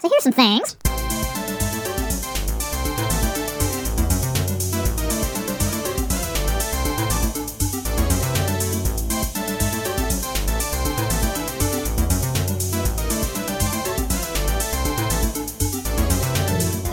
So here's some things.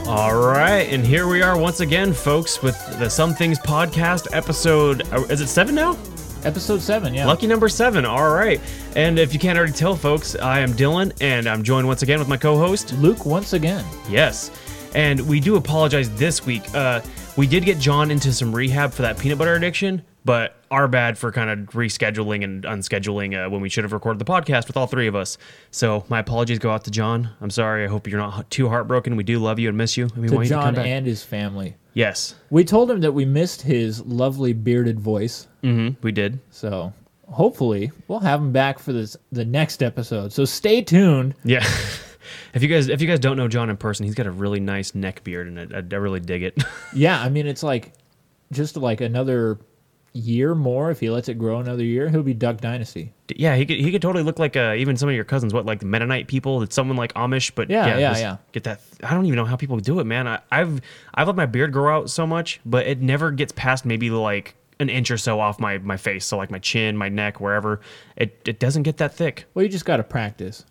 All right, and here we are once again, folks, with the Some Things podcast episode. uh, Is it seven now? Episode seven, yeah. Lucky number seven. All right. And if you can't already tell, folks, I am Dylan, and I'm joined once again with my co host. Luke once again. Yes. And we do apologize this week. Uh, we did get John into some rehab for that peanut butter addiction, but are bad for kind of rescheduling and unscheduling uh, when we should have recorded the podcast with all three of us. So my apologies go out to John. I'm sorry. I hope you're not too heartbroken. We do love you and miss you. To want you to come John back. and his family. Yes. We told him that we missed his lovely bearded voice, hmm we did. so hopefully we'll have him back for this the next episode. So stay tuned. Yeah. if you guys if you guys don't know John in person, he's got a really nice neck beard, and I, I really dig it. Yeah, I mean it's like just like another year more if he lets it grow another year, he'll be Duck Dynasty. yeah, he could he could totally look like uh, even some of your cousins. What like the Mennonite people? that someone like Amish, but Yeah, yeah, just yeah. Get that? I don't even know how people do it, man. I, I've I've let my beard grow out so much, but it never gets past maybe like an inch or so off my my face. So like my chin, my neck, wherever. It it doesn't get that thick. Well, you just got to practice.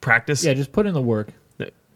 Practice. Yeah, just put in the work.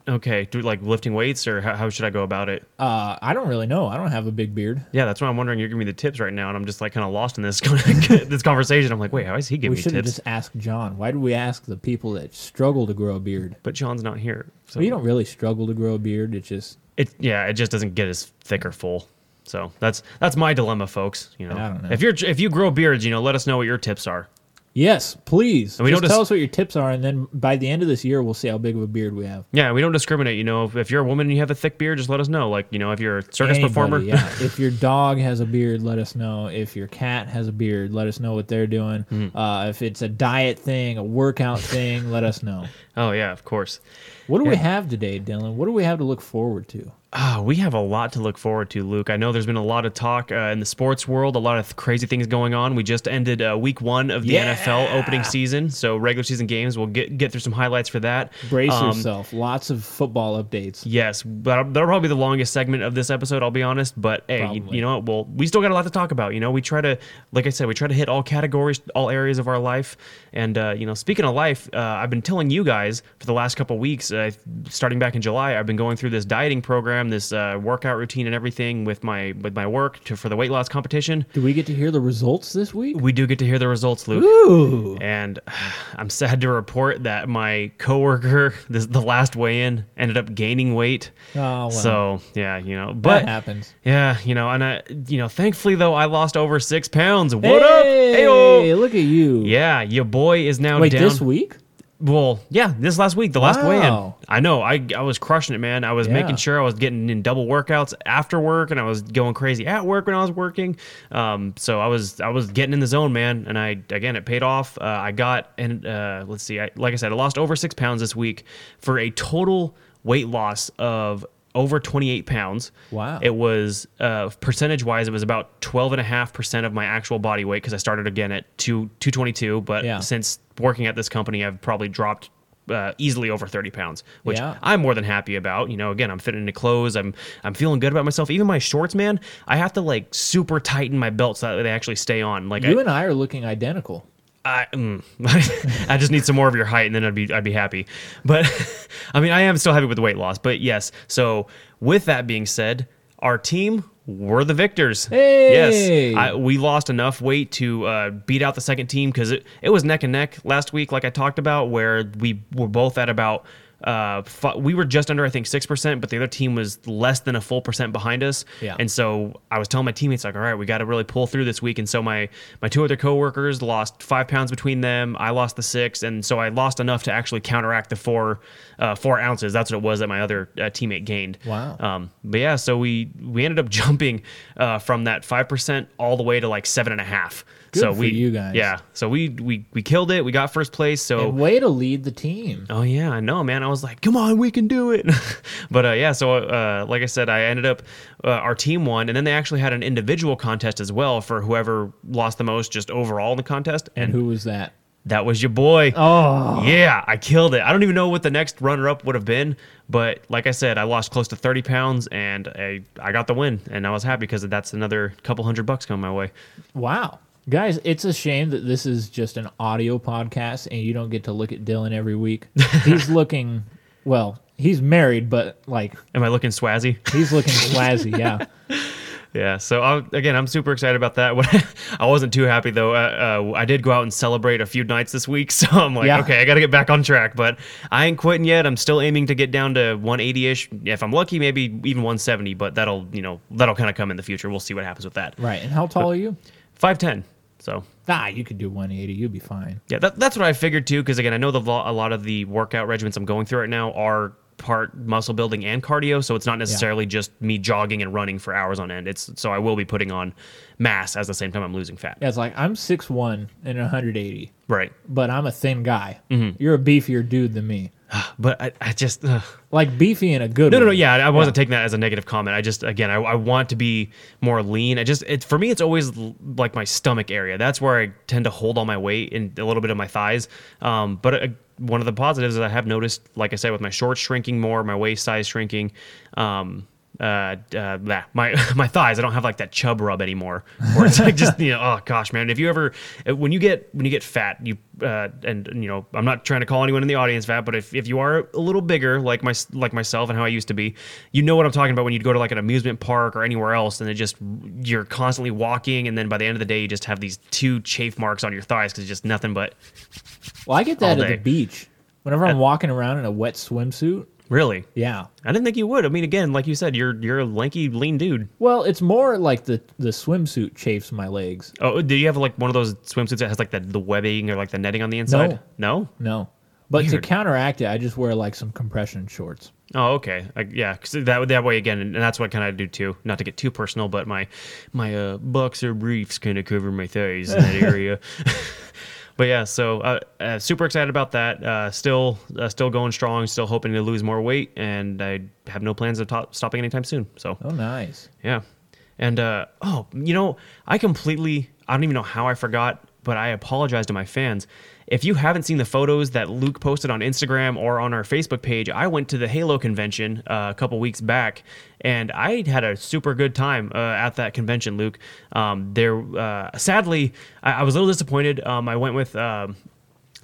Okay. Do like lifting weights, or how, how should I go about it? Uh, I don't really know. I don't have a big beard. Yeah, that's why I'm wondering. You're giving me the tips right now, and I'm just like kind of lost in this this conversation. I'm like, wait, how is he giving We me should have tips? just asked John. Why did we ask the people that struggle to grow a beard? But John's not here, so Well, you don't really struggle to grow a beard. It's just it. Yeah, it just doesn't get as thick or full. So that's that's my dilemma, folks. You know, I don't know. if you're if you grow beards, you know, let us know what your tips are. Yes, please. And we just don't tell us what your tips are, and then by the end of this year, we'll see how big of a beard we have. Yeah, we don't discriminate. You know, if, if you're a woman and you have a thick beard, just let us know. Like, you know, if you're a circus Anybody, performer, yeah. if your dog has a beard, let us know. If your cat has a beard, let us know what they're doing. Mm-hmm. Uh, if it's a diet thing, a workout thing, let us know. oh yeah, of course. What do we have today, Dylan? What do we have to look forward to? Ah, we have a lot to look forward to, Luke. I know there's been a lot of talk uh, in the sports world, a lot of crazy things going on. We just ended uh, week one of the Yeah. NFL opening season, so regular season games. We'll get get through some highlights for that. Brace Um, yourself. Lots of football updates. Yes, but that'll probably be the longest segment of this episode. I'll be honest, but hey, you, you know what? Well, we still got a lot to talk about. You know, we try to, like I said, we try to hit all categories, all areas of our life. And uh, you know, speaking of life, uh, I've been telling you guys for the last couple weeks, uh, starting back in July, I've been going through this dieting program, this uh, workout routine, and everything with my with my work to, for the weight loss competition. Do we get to hear the results this week? We do get to hear the results, Luke. Ooh. And I'm sad to report that my coworker, this the last weigh-in, ended up gaining weight. Oh, well. So yeah, you know, that but happens. yeah, you know, and I, you know, thankfully though, I lost over six pounds. What up? Hey, look at you. Yeah, your boy is now Wait, down. this week? Well, yeah, this last week, the last weigh-in. I know, I I was crushing it, man. I was Yeah. making sure I was getting in double workouts after work, and I was going crazy at work when I was working. Um, so I was I was getting in the zone, man. And I again, it paid off. Uh, I got and uh, let's see, I, like I said, I lost over six pounds this week for a total weight loss of over 28 pounds. Wow. It was uh, percentage wise, it was about 12.5% of my actual body weight because I started again at two, 222. But Yeah. since working at this company, I've probably dropped uh, easily over 30 pounds, which Yeah. I'm more than happy about. You know, again, I'm fitting into clothes. I'm I'm feeling good about myself. Even my shorts, man, I have to like super tighten my belt so that they actually stay on. Like You I, and I are looking identical. I, mm, I just need some more of your height, and then I'd be I'd be happy. But I mean, I am still happy with the weight loss. But yes, so with that being said, our team were the victors. Hey! Yes, I, we lost enough weight to uh, beat out the second team because it, it was neck and neck last week, like I talked about, where we were both at about uh, fu- we were just under I think six percent, but the other team was less than a full percent behind us. Yeah. And so I was telling my teammates like, all right, we got to really pull through this week. And so my my two other coworkers lost five pounds between them. I lost the six, and so I lost enough to actually counteract the four uh, four ounces. That's what it was that my other uh, teammate gained. Wow. Um, but yeah, so we we ended up jumping uh, from that five percent all the way to like seven and a half. Good so we you guys. Yeah. So we we we killed it. We got first place. So And way to lead the team. Oh yeah, I know, man. I was like, "Come on, we can do it." but uh, yeah, so uh, like I said, I ended up uh, our team won, and then they actually had an individual contest as well for whoever lost the most, just overall in the contest. And who was that? That was your boy. Oh, Yeah, I killed it. I don't even know what the next runner up would have been, but like I said, I lost close to 30 pounds and I, I got the win, and I was happy because that's another couple hundred bucks coming my way. wow. Guys, it's a shame that this is just an audio podcast and you don't get to look at Dylan every week. He's looking, well, he's married, but like Am I looking swazzy? he's looking swazzy. Yeah. Yeah. So I, again, I'm super excited about that. I wasn't too happy though. Uh, uh, I did go out and celebrate a few nights this week, so I'm like, Yeah. okay, I got to get back on track. But I ain't quitting yet. I'm still aiming to get down to 180ish. If I'm lucky, maybe even 170. But that'll you know that'll kind of come in the future. We'll see what happens with that. Right. And how tall are you? 5'10. So Ah, you could do 180. You'd be fine. Yeah, that, that's what I figured too. Because again, I know the a lot of the workout regimens I'm going through right now are part muscle building and cardio, so it's not necessarily just me jogging and running for hours on end. It's so I will be putting on mass as the same time I'm losing fat. Yeah, it's like I'm 6'1 and 180, Right. but I'm a thin guy. Mm-hmm. You're a beefier dude than me. But I, I just. Like beefy in a good no, no, no. Yeah, I wasn't taking that as a negative comment. I just again, I, I want to be more lean. I just it for me, it's always l- like my stomach area. That's where I tend to hold all my weight and a little bit of my thighs. Um, but uh, one of the positives is I have noticed, like I said, with my shorts shrinking more, my waist size shrinking. Um, uh, uh, my my thighs. I don't have like that chub rub anymore. Where it's like just you know, oh gosh, man. If you ever uh, when you get when you get fat, you uh, and you know, I'm not trying to call anyone in the audience fat, but if, if you are a little bigger, like my like myself and how I used to be, you know what I'm talking about when you'd go to like an amusement park or anywhere else, and it just you're constantly walking, and then by the end of the day, you just have these two chafe marks on your thighs because it's just nothing but Well, I get that at the beach. Whenever I'm walking around in a wet swimsuit, really. yeah. I didn't think you would. I mean, again, like you said, you're you're a lanky, lean dude. Well, it's more like the the swimsuit chafes my legs. Oh, do you have like one of those swimsuits that has like the, the webbing or like the netting on the inside? No. No. But to counteract it, I just wear like some compression shorts. Oh, okay. Yeah, because that that way again, and that's what kind of do too. Not to get too personal, but my my uh, boxer briefs kind of cover my thighs in that area. but yeah, so uh, uh, super excited about that. Uh, still uh, still going strong. Still hoping to lose more weight, and I have no plans of to- stopping anytime soon. So Oh, nice. yeah. And uh oh, you know, I completely I don't even know how I forgot, but I apologize to my fans. If you haven't seen the photos that Luke posted on Instagram or on our Facebook page, I went to the Halo convention uh, a couple weeks back, and I had a super good time uh, at that convention. Luke, um, there. Uh, sadly, I, I was a little disappointed. Um, I went with. Um,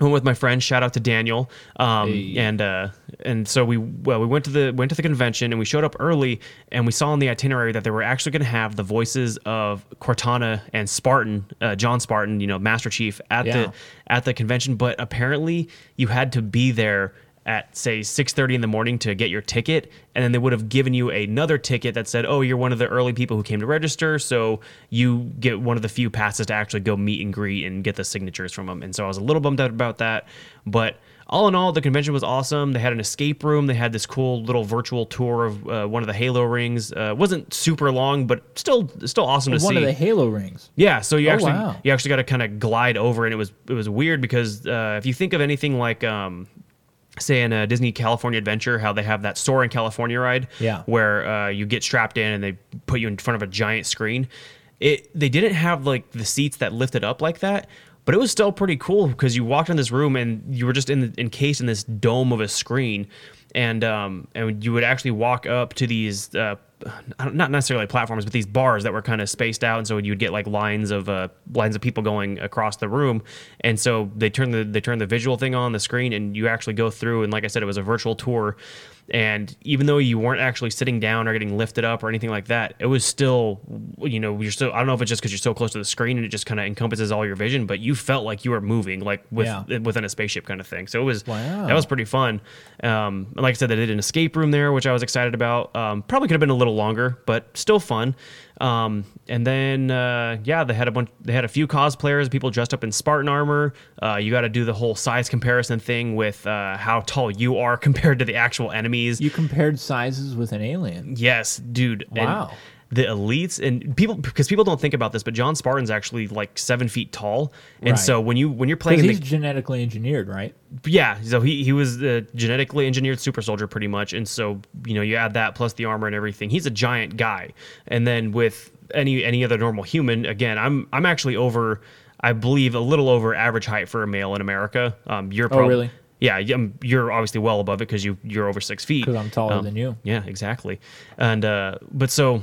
went with my friend. Shout out to Daniel. Um, Hey. and uh, and so we well we went to the went to the convention and we showed up early and we saw on the itinerary that they were actually going to have the voices of Cortana and Spartan, uh, John Spartan, you know, Master Chief at Yeah. the at the convention. But apparently you had to be there at say 6:30 in the morning to get your ticket and then they would have given you another ticket that said oh you're one of the early people who came to register so you get one of the few passes to actually go meet and greet and get the signatures from them and so I was a little bummed out about that. But all in all the convention was awesome. They had an escape room. They had this cool little virtual tour of uh, one of the halo rings. Uh, it wasn't super long but still still awesome to One see. One of the Halo rings. yeah, so you Oh, actually wow. you actually got to kind of glide over, and it was it was weird because uh, if you think of anything like um, say in a Disney California Adventure, how they have that Soarin' California ride, Yeah. where uh, you get strapped in and they put you in front of a giant screen. It they didn't have like the seats that lifted up like that. But it was still pretty cool because you walked in this room and you were just in the, encased in this dome of a screen, and um, and you would actually walk up to these uh, not necessarily platforms, but these bars that were kind of spaced out, and so you would get like lines of uh, lines of people going across the room, and so they turn the they turn the visual thing on the screen, and you actually go through, and like I said, it was a virtual tour, and even though you weren't actually sitting down or getting lifted up or anything like that, it was still, you know, you're still. I don't know if it's just because you're so close to the screen and it just kind of encompasses all your vision, but you felt like you were moving, like with Yeah. within a spaceship kind of thing. So it was Wow. that was pretty fun. Um, and like I said, they did an escape room there, which I was excited about. Um, probably could have been a little longer, but still fun. Um, and then uh, yeah, they had a bunch. They had a few cosplayers, people dressed up in Spartan armor. Uh, you got to do the whole size comparison thing with uh, how tall you are compared to the actual enemies. You compared sizes with an alien. Yes, dude. And Wow. The elites and people because people don't think about this, but John Spartan's actually like seven feet tall, and Right. so when you when you're playing Because in he's the genetically engineered, right? yeah, so he he was a genetically engineered super soldier pretty much, and so you know you add that plus the armor and everything. He's a giant guy, and then with any any other normal human, again, I'm I'm actually over. I believe, a little over average height for a male in America. Um, you're Oh, really? Yeah, um, you're obviously well above it because you you're over six feet. 'Cause I'm taller Um, than you. Yeah, exactly. And uh, but so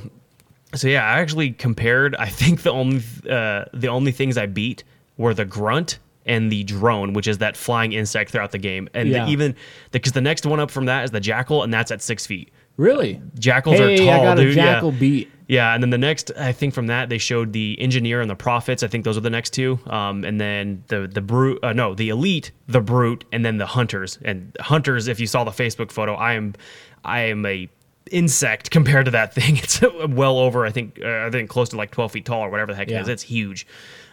so yeah, I actually compared. I think the only uh, the only things I beat were the grunt and the drone, which is that flying insect throughout the game. And Yeah. the, even because the next one up from that is the jackal, and that's at six feet. Really? Jackals hey, are tall, I got dude. a jackal yeah. beat. Yeah, and then the next, I think from that they showed the engineer and the prophets. I think those are the next two. Um, and then the the brute, uh, no, the elite, the brute, and then the hunters. And hunters, if you saw the Facebook photo, I am, I am a insect compared to that thing. It's well over, I think, uh, I think close to like twelve feet tall or whatever the heck it Yeah. is. It's huge.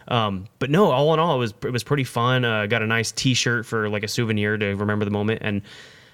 Um, but no, all in all, it was it was pretty fun. Uh, got a nice T-shirt for like a souvenir to remember the moment, and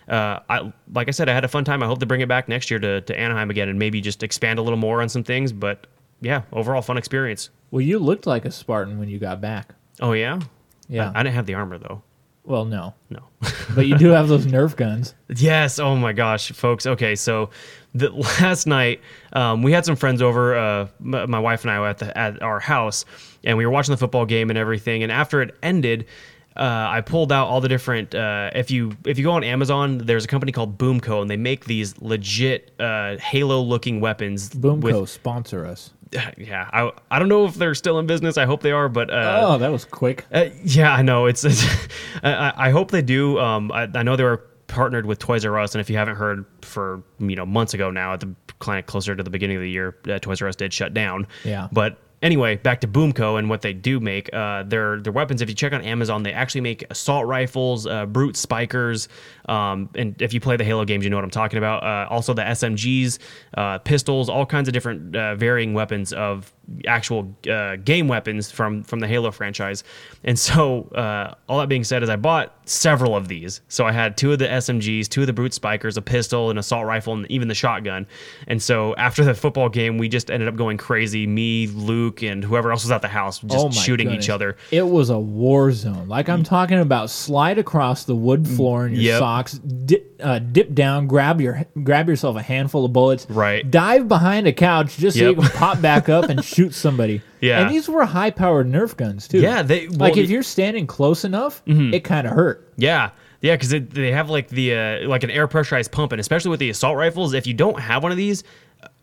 uh, I like I said, I had a fun time. I hope to bring it back next year to, to Anaheim again, and maybe just expand a little more on some things. But yeah, overall fun experience. Well, you looked like a Spartan when you got back. Oh yeah, Yeah. I, I didn't have the armor though. Well, no, No. but you do have those Nerf guns. Yes. Oh my gosh, folks. Okay, so the last night um, we had some friends over. Uh, m- my wife and I were at the at our house, and we were watching the football game and everything. And after it ended. Uh, I pulled out all the different. Uh, if you if you go on Amazon, there's a company called Boomco, and they make these legit uh, Halo-looking weapons. Boomco with- sponsor us. yeah, I, I don't know if they're still in business. I hope they are, but uh, oh, that was quick. uh, yeah, I know. It's, it's I, I hope they do. Um, I, I know they were partnered with Toys R Us, and if you haven't heard, for you know months ago now, at the client closer to the beginning of the year, uh, Toys R Us did shut down. Yeah. But anyway, back to Boomco and what they do make. Uh, their their weapons. If you check on Amazon, they actually make assault rifles, uh, brute spikers, um, and if you play the Halo games, you know what I'm talking about. Uh, also the SMGs, uh, pistols, all kinds of different uh, varying weapons of actual uh, game weapons from from the Halo franchise. And so, uh, all that being said, is I bought several of these. So I had two of the SMGs, two of the brute spikers, a pistol, an assault rifle, and even the shotgun. And so after the football game, we just ended up going crazy. Me, Luke, and whoever else was at the house, just oh shooting goodness. each other. It was a war zone. Like I'm talking about, slide across the wood floor in your Yep. socks, dip, uh, dip down, grab your grab yourself a handful of bullets, Right. Dive behind a couch just so Yep. you can pop back up and shoot somebody. Yeah. and these were high powered Nerf guns too. Yeah, they- like if Mm-hmm. you're standing close enough, it kind of hurt. Yeah. Yeah, because they have like the uh, like an air pressurized pump, and especially with the assault rifles, if you don't have one of these,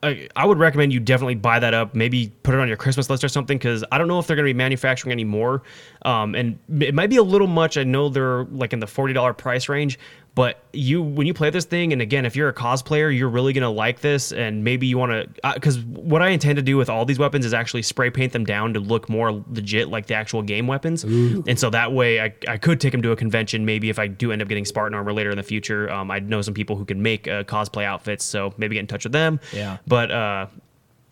I, I would recommend you definitely buy that up. Maybe put it on your Christmas list or something, because I don't know if they're going to be manufacturing anymore. Um, and it might be a little much. I know they're like in the forty dollar price range, but you when you play this thing, and again, if you're a cosplayer, you're really going to like this, and maybe you want to. Because what I intend to do with all these weapons is actually spray paint them down to look more legit like the actual game weapons, and so that way I, I could take them to a convention. Maybe if I do end up getting Spartan armor later in the future, um, I know some people who can make uh, cosplay outfits, so maybe get in touch with them. Yeah. But uh,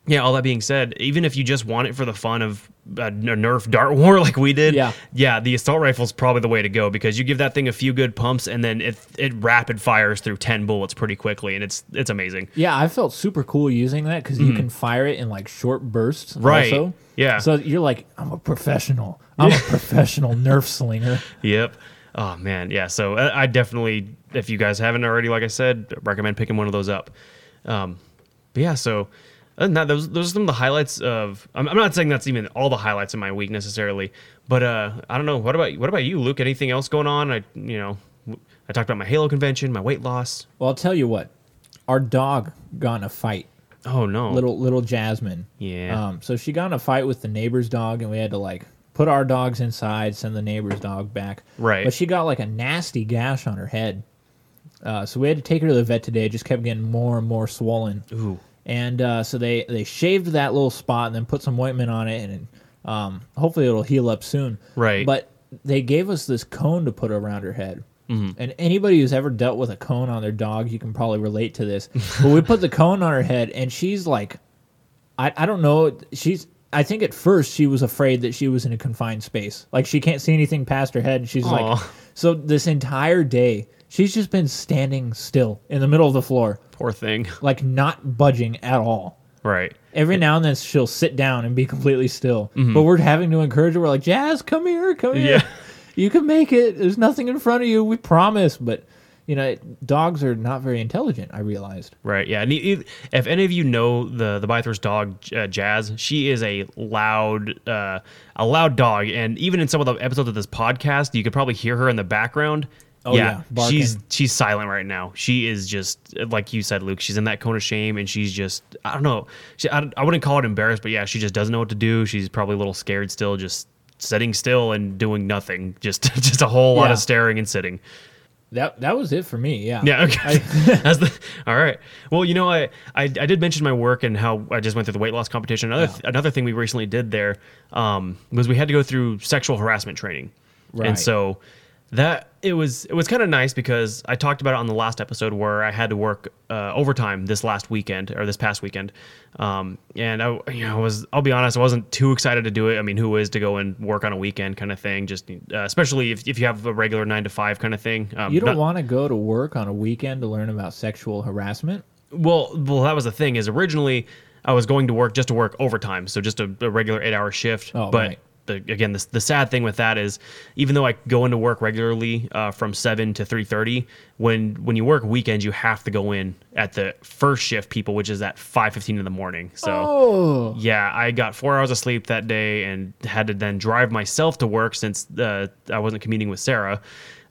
yeah, all that being said, even if you just want it for the fun of a Nerf Dart War like we did, Yeah. yeah, the assault rifle is probably the way to go because you give that thing a few good pumps and then it it rapid fires through ten bullets pretty quickly, and it's it's amazing. Yeah, I felt super cool using that because you can fire it in like short bursts. Mm-hmm. Right. Also. Yeah. So you're like, I'm a professional. I'm a professional Nerf slinger. Yep. Oh man, yeah. So uh, I definitely, if you guys haven't already, like I said, recommend picking one of those up. Um, but yeah, so other than that, those those are some of the highlights of. I'm, I'm not saying that's even all the highlights of my week necessarily, but uh, I don't know. What about what about you, Luke? Anything else going on? I you know, I talked about my Halo convention, my weight loss. Well, I'll tell you what. Our dog got in a fight. Oh no, Little little Jasmine. Yeah. Um. So she got in a fight with the neighbor's dog, and we had to like put our dogs inside, send the neighbor's dog back. Right. But she got like a nasty gash on her head. Uh, so we had to take her to the vet today. It just kept getting more and more swollen. Ooh. And uh, so they they shaved that little spot and then put some ointment on it, and um, hopefully it'll heal up soon. Right. But they gave us this cone to put around her head. Mm-hmm. And anybody who's ever dealt with a cone on their dog, you can probably relate to this. but we put the cone on her head, and she's like, I, I don't know. She's I think at first she was afraid that she was in a confined space, like she can't see anything past her head, and she's like, so this entire day she's just been standing still in the middle of the floor, Poor thing. like not budging at all. Right. Every now and then she'll sit down and be completely still. But we're having to encourage her. We're like, Jazz, come here, come here. Mm-hmm. Yeah. You can make it. There's nothing in front of you. We promise. But you know, dogs are not very intelligent. I realized. Right. Yeah. And e- if any of you know the the Bythorst dog uh, Jazz, she is a loud, uh, a loud dog, and even in some of the episodes of this podcast, you could probably hear her in the background. Oh, yeah, barking. she's she's silent right now. She is just like you said, Luke. She's in that cone of shame, and she's just I don't know. She, I, I wouldn't call it embarrassed, but yeah, she just doesn't know what to do. She's probably a little scared still, just sitting still and doing nothing. Just just a whole lot of staring and sitting. That that was it for me. Yeah. Yeah. Okay. That's the, all right. Well, you know, I, I I did mention my work and how I just went through the weight loss competition. Another Yeah. another thing we recently did there um, was we had to go through sexual harassment training, Right. and so that it was it was kind of nice because I talked about it on the last episode where I had to work uh, overtime this last weekend or this past weekend, um, and I you know I was I'll be honest I wasn't too excited to do it. I mean, who is to go and work on a weekend kind of thing? Just uh, especially if, if you have a regular nine to five kind of thing. Um, You don't not- want to go to work on a weekend to learn about sexual harassment. Well, well, that was the thing. Is originally I was going to work just to work overtime, so just a, a regular eight-hour shift. Oh, but right. The, again, the, the sad thing with that is, even though I go into work regularly uh, from seven to three thirty, when when you work weekends, you have to go in at the first shift people, which is at five fifteen in the morning. So. Oh. Yeah, I got four hours of sleep that day and had to then drive myself to work since uh, I wasn't commuting with Sarah.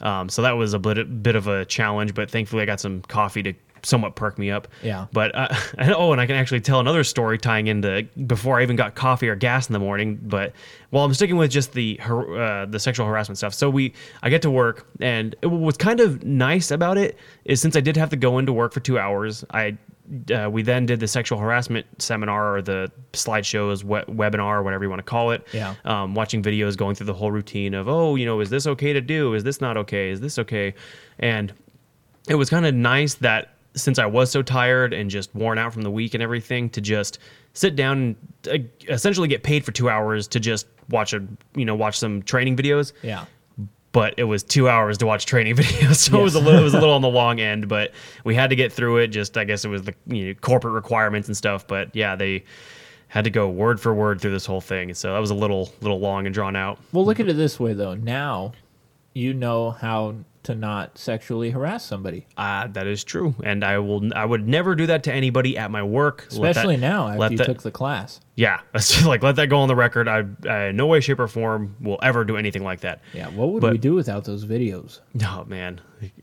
Um, so that was a bit, bit of a challenge, but thankfully I got some coffee to somewhat perk me up. Yeah. But uh, oh, and I can actually tell another story tying into before I even got coffee or gas in the morning. But while I'm sticking with just the uh, the sexual harassment stuff, so we I get to work, and it, what's kind of nice about it is since I did have to go into work for two hours, I uh, we then did the sexual harassment seminar or the slideshows, we- webinar, whatever you want to call it. Yeah. Um, watching videos, going through the whole routine of, oh, you know, is this okay to do? Is this not okay? Is this okay? And it was kind of nice that since I was so tired and just worn out from the week and everything, to just sit down and uh, essentially get paid for two hours to just watch a, you know, watch some training videos Yeah. but it was two hours to watch training videos, so it was a little, it was a little on the long end. But we had to get through it. Just I guess it was the you know, corporate requirements and stuff. But yeah, they had to go word for word through this whole thing, so that was a little little long and drawn out. Well, look at it this way though. Now, you know how to not sexually harass somebody, Uh, that is true, and I will I would never do that to anybody at my work, Let that- especially now after you that- took the class. Yeah, like let that go on the record. I, I no way, shape, or form will ever do anything like that. Yeah. What would But- we do without those videos? Oh man,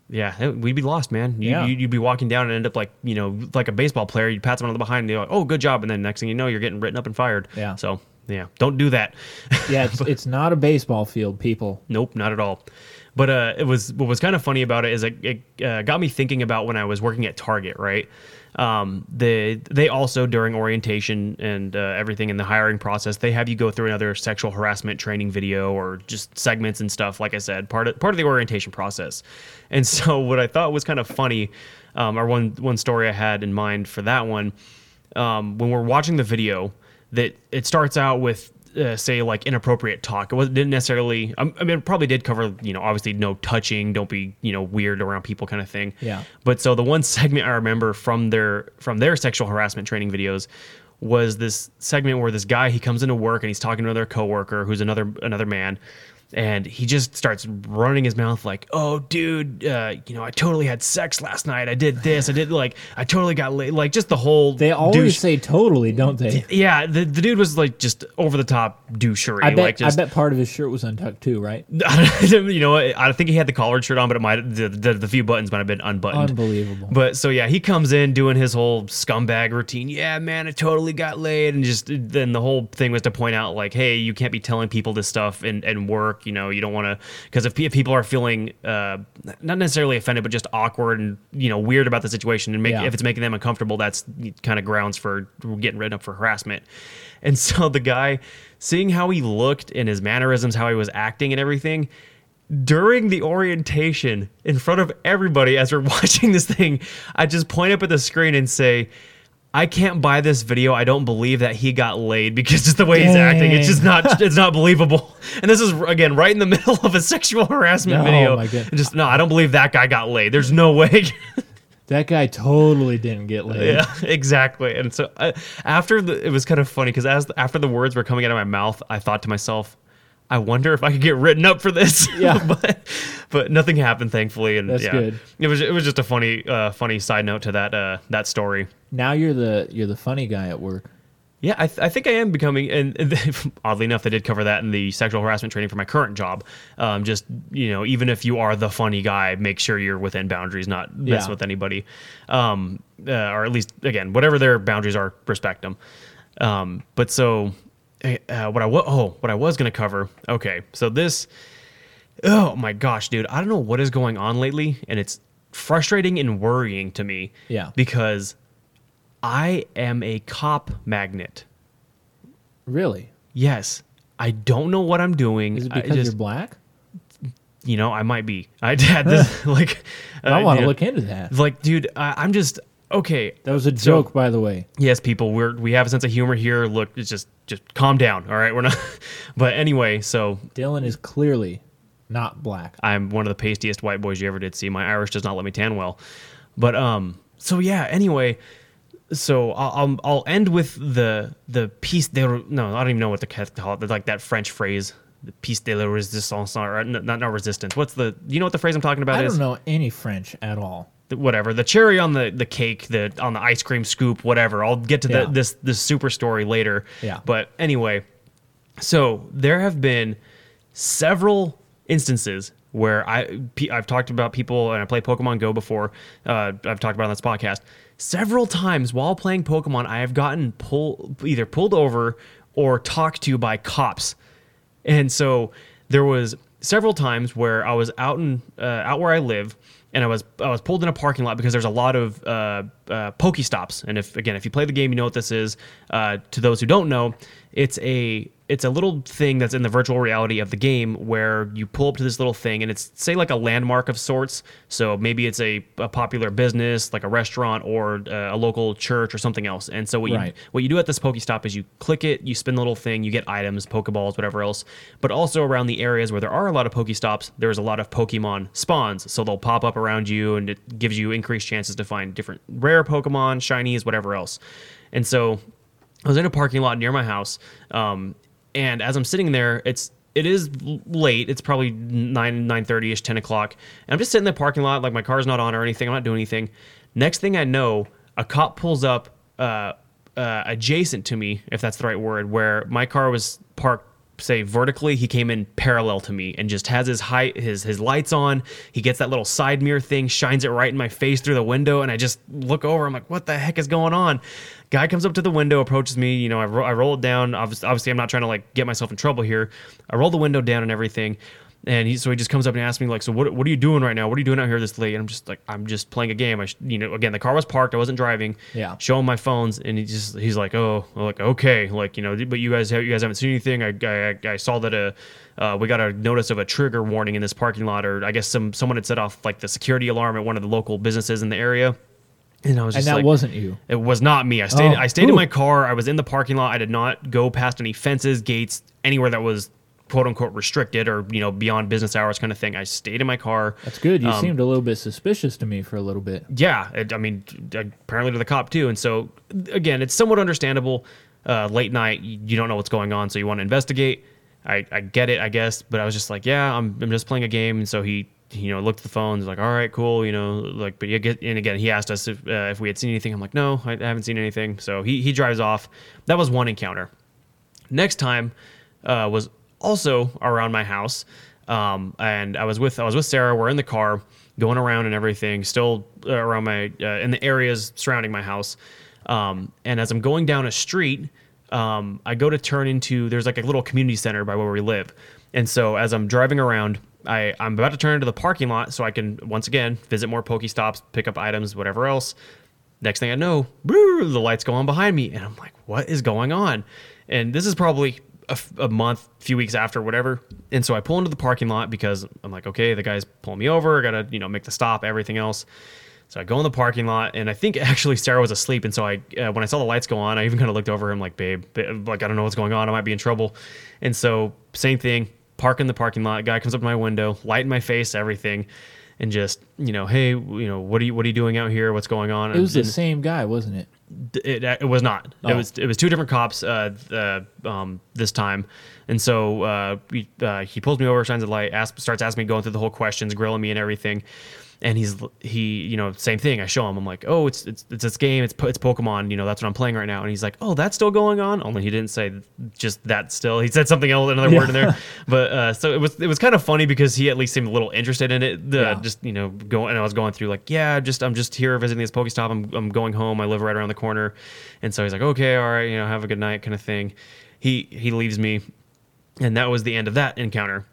yeah, we'd be lost, man. You, Yeah. you, you'd be walking down and end up like you know, like a baseball player. You'd pat someone on the behind, and they're like, "Oh, good job," and then next thing you know, you're getting written up and fired. Yeah. So yeah, don't do that. Yeah, it's, it's not a baseball field, people. nope, not at all. But uh, it was what was kind of funny about it is it, it uh, got me thinking about when I was working at Target, right? Um, they they also during orientation and uh, everything in the hiring process, they have you go through another sexual harassment training video or just segments and stuff. Like I said, part of part of the orientation process. And so what I thought was kind of funny, um, or one one story I had in mind for that one, um, when we're watching the video, that it starts out with uh, say like inappropriate talk. It wasn't didn't necessarily. I I mean, it probably did cover you know obviously no touching, don't be you know weird around people kind of thing. Yeah. But so the one segment I remember from their from their sexual harassment training videos was this segment where this guy he comes into work and he's talking to another coworker who's another another man and he just starts running his mouth like oh dude uh, you know i totally had sex last night i did this i did like i totally got laid like just the whole They always douche- say totally, don't they? yeah the, the dude was like just over the top douchery I bet. like just I bet part of his shirt was untucked too, right? you know? I think he had the collared shirt on, but it might the, the, the few buttons might have been unbuttoned. Unbelievable. But so yeah, he comes in doing his whole scumbag routine. Yeah, man, I totally got laid, and just then the whole thing was to point out like, hey, you can't be telling people this stuff and, and work. You know, you don't want to because if, if people are feeling uh, not necessarily offended, but just awkward and you know weird about the situation, and make Yeah. if it's making them uncomfortable, that's kind of grounds for getting written up for harassment. And so the guy, seeing how he looked and his mannerisms, how he was acting and everything, during the orientation in front of everybody as we're watching this thing, I just point up at the screen and say, I can't buy this video. I don't believe that he got laid because just the way he's acting, it's just not it's not believable. And this is again right in the middle of a sexual harassment Oh, video. my goodness. Just no, I don't believe that guy got laid. There's no way. That guy totally didn't get laid. yeah, exactly. And so I, after the, it was kind of funny because as after the words were coming out of my mouth, I thought to myself, I wonder if I could get written up for this. Yeah. but but nothing happened, thankfully. And That's yeah, good. It was it was just a funny uh, funny side note to that uh, that story. Now you're the you're the funny guy at work. Yeah, I, th- I think I am becoming, and, and oddly enough, they did cover that in the sexual harassment training for my current job. Um, just you know, even if you are the funny guy, make sure you're within boundaries, not mess Yeah. with anybody, um, uh, or at least again, whatever their boundaries are, respect them. Um, but so, uh, what I wa- oh, what I was gonna cover. Okay, so this, oh my gosh, dude, I don't know what is going on lately, and it's frustrating and worrying to me. Yeah. because I am a cop magnet. Really? Yes. I don't know what I'm doing. Is it because just, you're black? you know, I might be. I had this like. I uh, want you to know, look into that. Like, dude, I, I'm just okay. That was a So- joke, by the way. Yes, people, we're we have a sense of humor here. Look, it's just just calm down. All right, we're not. but anyway, so Dylan is clearly not black. I'm one of the pastiest white boys you ever did see. My Irish does not let me tan well. But um, so yeah. Anyway, so I'll I'll, I'll end with the the piece de no I don't even know what ca- call it. Like that French phrase, the piece de la resistance or not not resistance. What's the you know what the phrase I'm talking about I is? don't know any French at all. Whatever the cherry on the the cake, the on the ice cream scoop, whatever. I'll get to Yeah. the, this this super story later. Yeah. But anyway, so there have been several instances where i i've talked about people and I play Pokemon Go before. Uh, I've talked about on this podcast several times while playing Pokemon. I have gotten pull either pulled over or talked to by cops, and so there was several times where I was out in uh, out where I live. And I was I was pulled in a parking lot because there's a lot of uh, uh, Pokestops, and if again if you play the game, you know what this is. Uh, to those who don't know, it's a it's a little thing that's in the virtual reality of the game where you pull up to this little thing and it's say like a landmark of sorts. So maybe it's a, a popular business like a restaurant or uh, a local church or something else. And so what you what you do at this pokestop is you click it you spin the little thing you get items pokeballs whatever else. But also around the areas where there are a lot of pokestops there's a lot of pokemon spawns. So they'll pop up around you and it gives you increased chances to find different rare pokemon shinies whatever else and so I was in a parking lot near my house, um, and as I'm sitting there, it's it is late. It's probably nine nine thirty ish, ten o'clock. And I'm just sitting in the parking lot, like my car's not on or anything. I'm not doing anything. Next thing I know, a cop pulls up uh, uh, adjacent to me, if that's the right word, where my car was parked say vertically he came in parallel to me and just has his height his his lights on. He gets that little side mirror thing shines it right in my face through the window and i just look over. I'm like what the heck is going on? Guy comes up to the window approaches me. You know i, ro- I roll it down. Obviously, obviously i'm not trying to like get myself in trouble here. I roll the window down and everything and he so he just comes up and asks me like so what, what are you doing right now what are you doing out here this late and i'm just like i'm just playing a game i sh- you know again the car was parked i wasn't driving Yeah. show him my phones and he just he's like oh I'm like okay like you know but you guys have you guys haven't seen anything i i, I saw that uh uh, we got a notice of a trigger warning in this parking lot or i guess some someone had set off like the security alarm at one of the local businesses in the area and i was And that like wasn't you. it was not me. I stayed. Oh. I stayed in my car. I was in the parking lot. I did not go past any fences, gates, anywhere that was quote unquote restricted or you know beyond business hours kind of thing. I stayed in my car. That's good. You Um, seemed a little bit suspicious to me for a little bit. Yeah, it, I mean, apparently to the cop too. And so again, it's somewhat understandable. Uh, late night, you don't know what's going on, so you want to investigate. I, I get it, I guess, but I was just like, yeah, I'm, I'm just playing a game, and so he, you know, looked at the phone, he's like, all right, cool, you know, like, but you get, and again, he asked us if, uh, if we had seen anything. I'm like, no, I, I haven't seen anything. So he he drives off. That was one encounter. Next time uh, was also around my house, um, and I was with I was with Sarah. We're in the car going around and everything, still uh, around my uh, in the areas surrounding my house. Um, and as I'm going down a street, um, I go to turn into there's like a little community center by where we live, and so as I'm driving around. I, I'm about to turn into the parking lot so I can once again visit more Pokestops, pick up items, whatever else. Next thing I know, the lights go on behind me, and I'm like, "What is going on?" And this is probably a, a month, few weeks after, whatever. And so I pull into the parking lot because I'm like, "Okay, the guy's pulling me over. I gotta, you know, make the stop, everything else." So I go in the parking lot, and I think actually Sarah was asleep, and so I, uh, when I saw the lights go on, I even kind of looked over him like, "Babe, ba- like I don't know what's going on. I might be in trouble." And so same thing, park in the parking lot. Guy comes up to my window, light in my face, everything. And just you know, hey, you know, what are you what are you doing out here? What's going on? It was the And- same guy, wasn't it? It, it was not. Oh. It was it was two different cops uh, uh, um, this time, and so uh, we, uh, he pulls me over, shines a light, asks, starts asking me, going through the whole questions, grilling me and everything. And he's he you know same thing. I show him. I'm like, oh, it's it's it's this game. It's it's Pokemon. You know that's what I'm playing right now. And he's like, oh, that's still going on. Only he didn't say just that. Still, he said something else, another word in there. But uh, so it was it was kind of funny because he at least seemed a little interested in it. The, Yeah. Just you know going and I was going through like yeah, just I'm just here visiting this Pokestop. I'm I'm going home. I live right around the corner. And so he's like, okay, all right, you know, have a good night, kind of thing. He he leaves me, and that was the end of that encounter.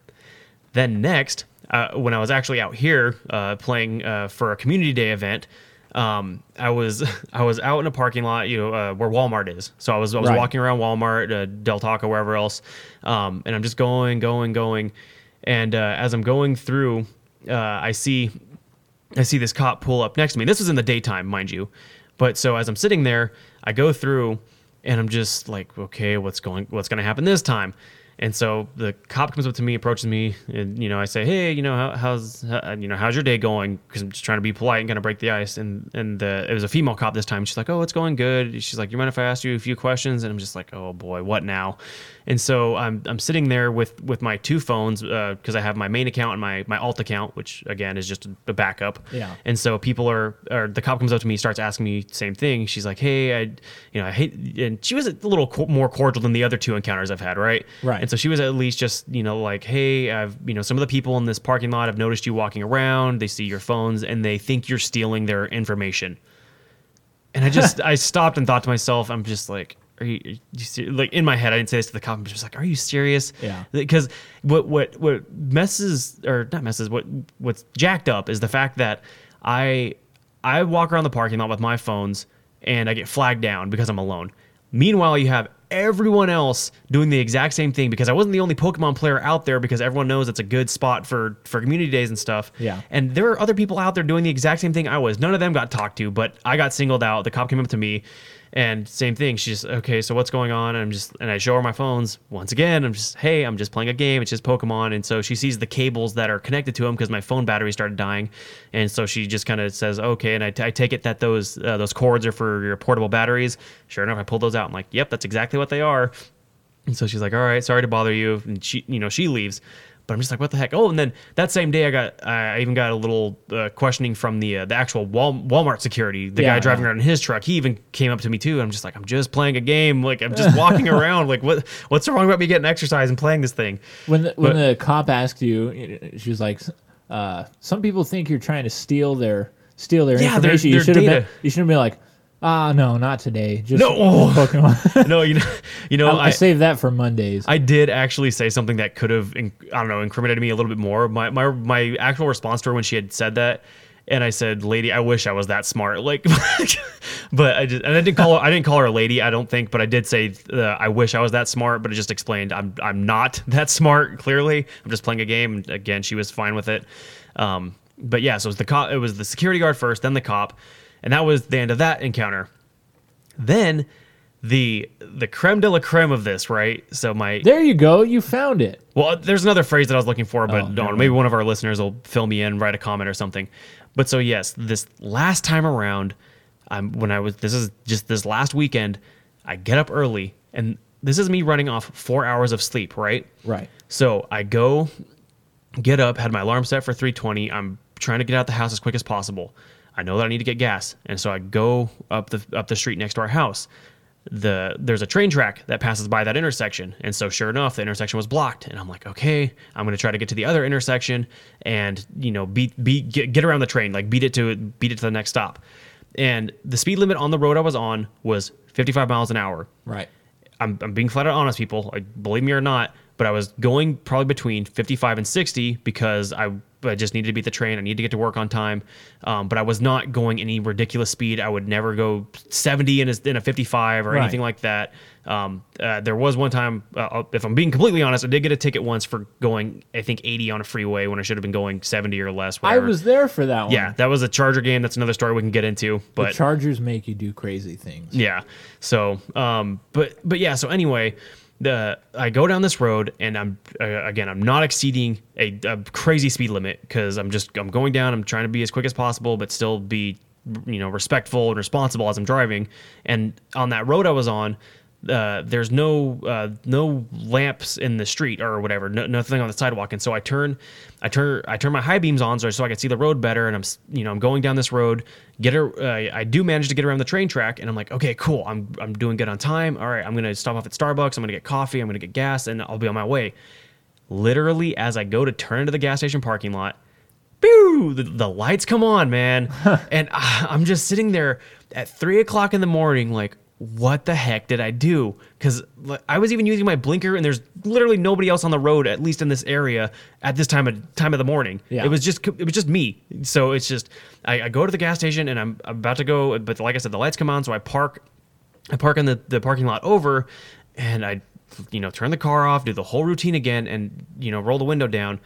Then next, uh, when I was actually out here uh, playing uh, for a community day event, um, I was I was out in a parking lot, you know, uh, where Walmart is. So I was I was Right. walking around Walmart, uh, Del Taco, wherever else, um, and I'm just going, going, going, and uh, as I'm going through, uh, I see I see this cop pull up next to me. This was in the daytime, mind you. But so as I'm sitting there, I go through and I'm just like, okay, what's going what's going to happen this time? And so the cop comes up to me, approaches me, and you know, I say, "Hey, you know, how, how's how, you know, how's your day going?" Because I'm just trying to be polite and kind of break the ice. And and uh, it was a female cop this time. She's like, "Oh, it's going good." She's like, "You mind if I ask you a few questions?" And I'm just like, "Oh boy, what now?" And so I'm I'm sitting there with with my two phones uh, because I have my main account and my my alt account, which again is just a, backup. Yeah. And so people are, or the cop comes up to me, starts asking me the same thing. She's like, "Hey, I, you know, I hate," and she was a little co- more cordial than the other two encounters I've had, right? Right. And so she was at least just, you know, like, "Hey, I've, you know, some of the people in this parking lot have noticed you walking around. They see your phones and they think you're stealing their information." And I just, I stopped and thought to myself, I'm just like. Are you, are you ser- like in my head? I didn't say this to the cop. I'm just like, "Are you serious?" Yeah. because what what what messes or not messes what what's jacked up is the fact that I I walk around the parking lot with my phones and I get flagged down because I'm alone. Meanwhile, you have everyone else doing the exact same thing because I wasn't the only Pokemon player out there because everyone knows it's a good spot for for community days and stuff. Yeah. And there are other people out there doing the exact same thing I was. None of them got talked to, but I got singled out. The cop came up to me and same thing. She's okay, so what's going on? And I'm just and I show her my phones. Once again, I'm just, hey, I'm just playing a game. It's just Pokemon. And so she sees the cables that are connected to them because my phone battery started dying. And so she just kind of says, okay. And I, I take it that those uh, those cords are for your portable batteries. Sure enough, I pull those out. I'm like, yep, that's exactly what they are. And so she's like, "All right, sorry to bother you." And she, you know, she leaves. But I'm just like, "What the heck?" Oh, and then that same day, I got, I even got a little uh, questioning from the uh, the actual Wal- Walmart security, the Yeah, guy driving around in his truck. He even came up to me too. I'm just like, "I'm just playing a game. Like, I'm just walking around. Like, what what's wrong about me getting exercise and playing this thing?" When the, when But- the cop asked you, she was like, uh, "Some people think you're trying to steal their steal their Yeah, their- information. you should have been you should have been like, ah, no, not today. Just No. Pokemon. no, you know, you know, I, I saved that for Mondays. I did actually say something that could have, I don't know, incriminated me a little bit more. My my my actual response to her when she had said that, and I said, "Lady, I wish I was that smart." Like, but I just and I didn't call her. I didn't call her a lady. I don't think, but I did say, uh, "I wish I was that smart." But it just explained I'm I'm not that smart. Clearly, I'm just playing a game. And again, she was fine with it. Um, but yeah, so it was the cop. It was the security guard first, then the cop, and that was the end of that encounter. Then. The the creme de la creme of this, right? So my there you go. You found it. well, there's another phrase that I was looking for, but Oh, don't. Maybe one of our listeners will fill me in, write a comment or something. But so yes, this last time around, I'm when I was. This is just this last weekend. I get up early, and this is me running off four hours of sleep. Right. Right. So I go, get up, had my alarm set for 3:20. I'm trying to get out the house as quick as possible. I know that I need to get gas, and so I go up the up the street next to our house. The there's a train track that passes by that intersection, and so sure enough, the intersection was blocked. And I'm like, okay, I'm gonna try to get to the other intersection, and you know, beat beat get, get around the train, like beat it to beat it to the next stop. And the speed limit on the road I was on was 55 miles an hour. Right. I'm, I'm being flat out honest, people. Like, believe me or not, but I was going probably between 55 and 60 because I, I just needed to beat the train. I needed to get to work on time. Um, but I was not going any ridiculous speed. I would never go 70 in a, in a 55 or Right. anything like that. Um, uh, there was one time, uh, if I'm being completely honest, I did get a ticket once for going, I think, 80 on a freeway when I should have been going 70 or less. I was there for that one. Yeah, that was a Charger game. That's another story we can get into. The But Chargers make you do crazy things. yeah. So, um, but but yeah. So anyway, the I go down this road and I'm uh, again I'm not exceeding a, a crazy speed limit because I'm just I'm going down. I'm trying to be as quick as possible, but still be you know respectful and responsible as I'm driving. And on that road I was on, uh, there's no uh, no lamps in the street or whatever, no, nothing on the sidewalk. And so I turn, I turn, I turn my high beams on so, so I can see the road better. And I'm, you know, I'm going down this road. Get a, uh, I do manage to get around the train track, and I'm like, okay, cool. I'm I'm doing good on time. All right, I'm gonna stop off at Starbucks. I'm gonna get coffee. I'm gonna get gas, and I'll be on my way. Literally, as I go to turn into the gas station parking lot, Boo! The, the lights come on, man. and uh, I'm just sitting there at three o'clock in the morning, like, what the heck did I do? Because I was even using my blinker, and there's literally nobody else on the road, at least in this area, at this time of time of the morning. Yeah. It was just it was just me. So it's just I, I go to the gas station, and I'm about to go, but like I said, the lights come on, so I park I park in the, the parking lot over and I, you know, turn the car off, do the whole routine again, and, you know, roll the window down.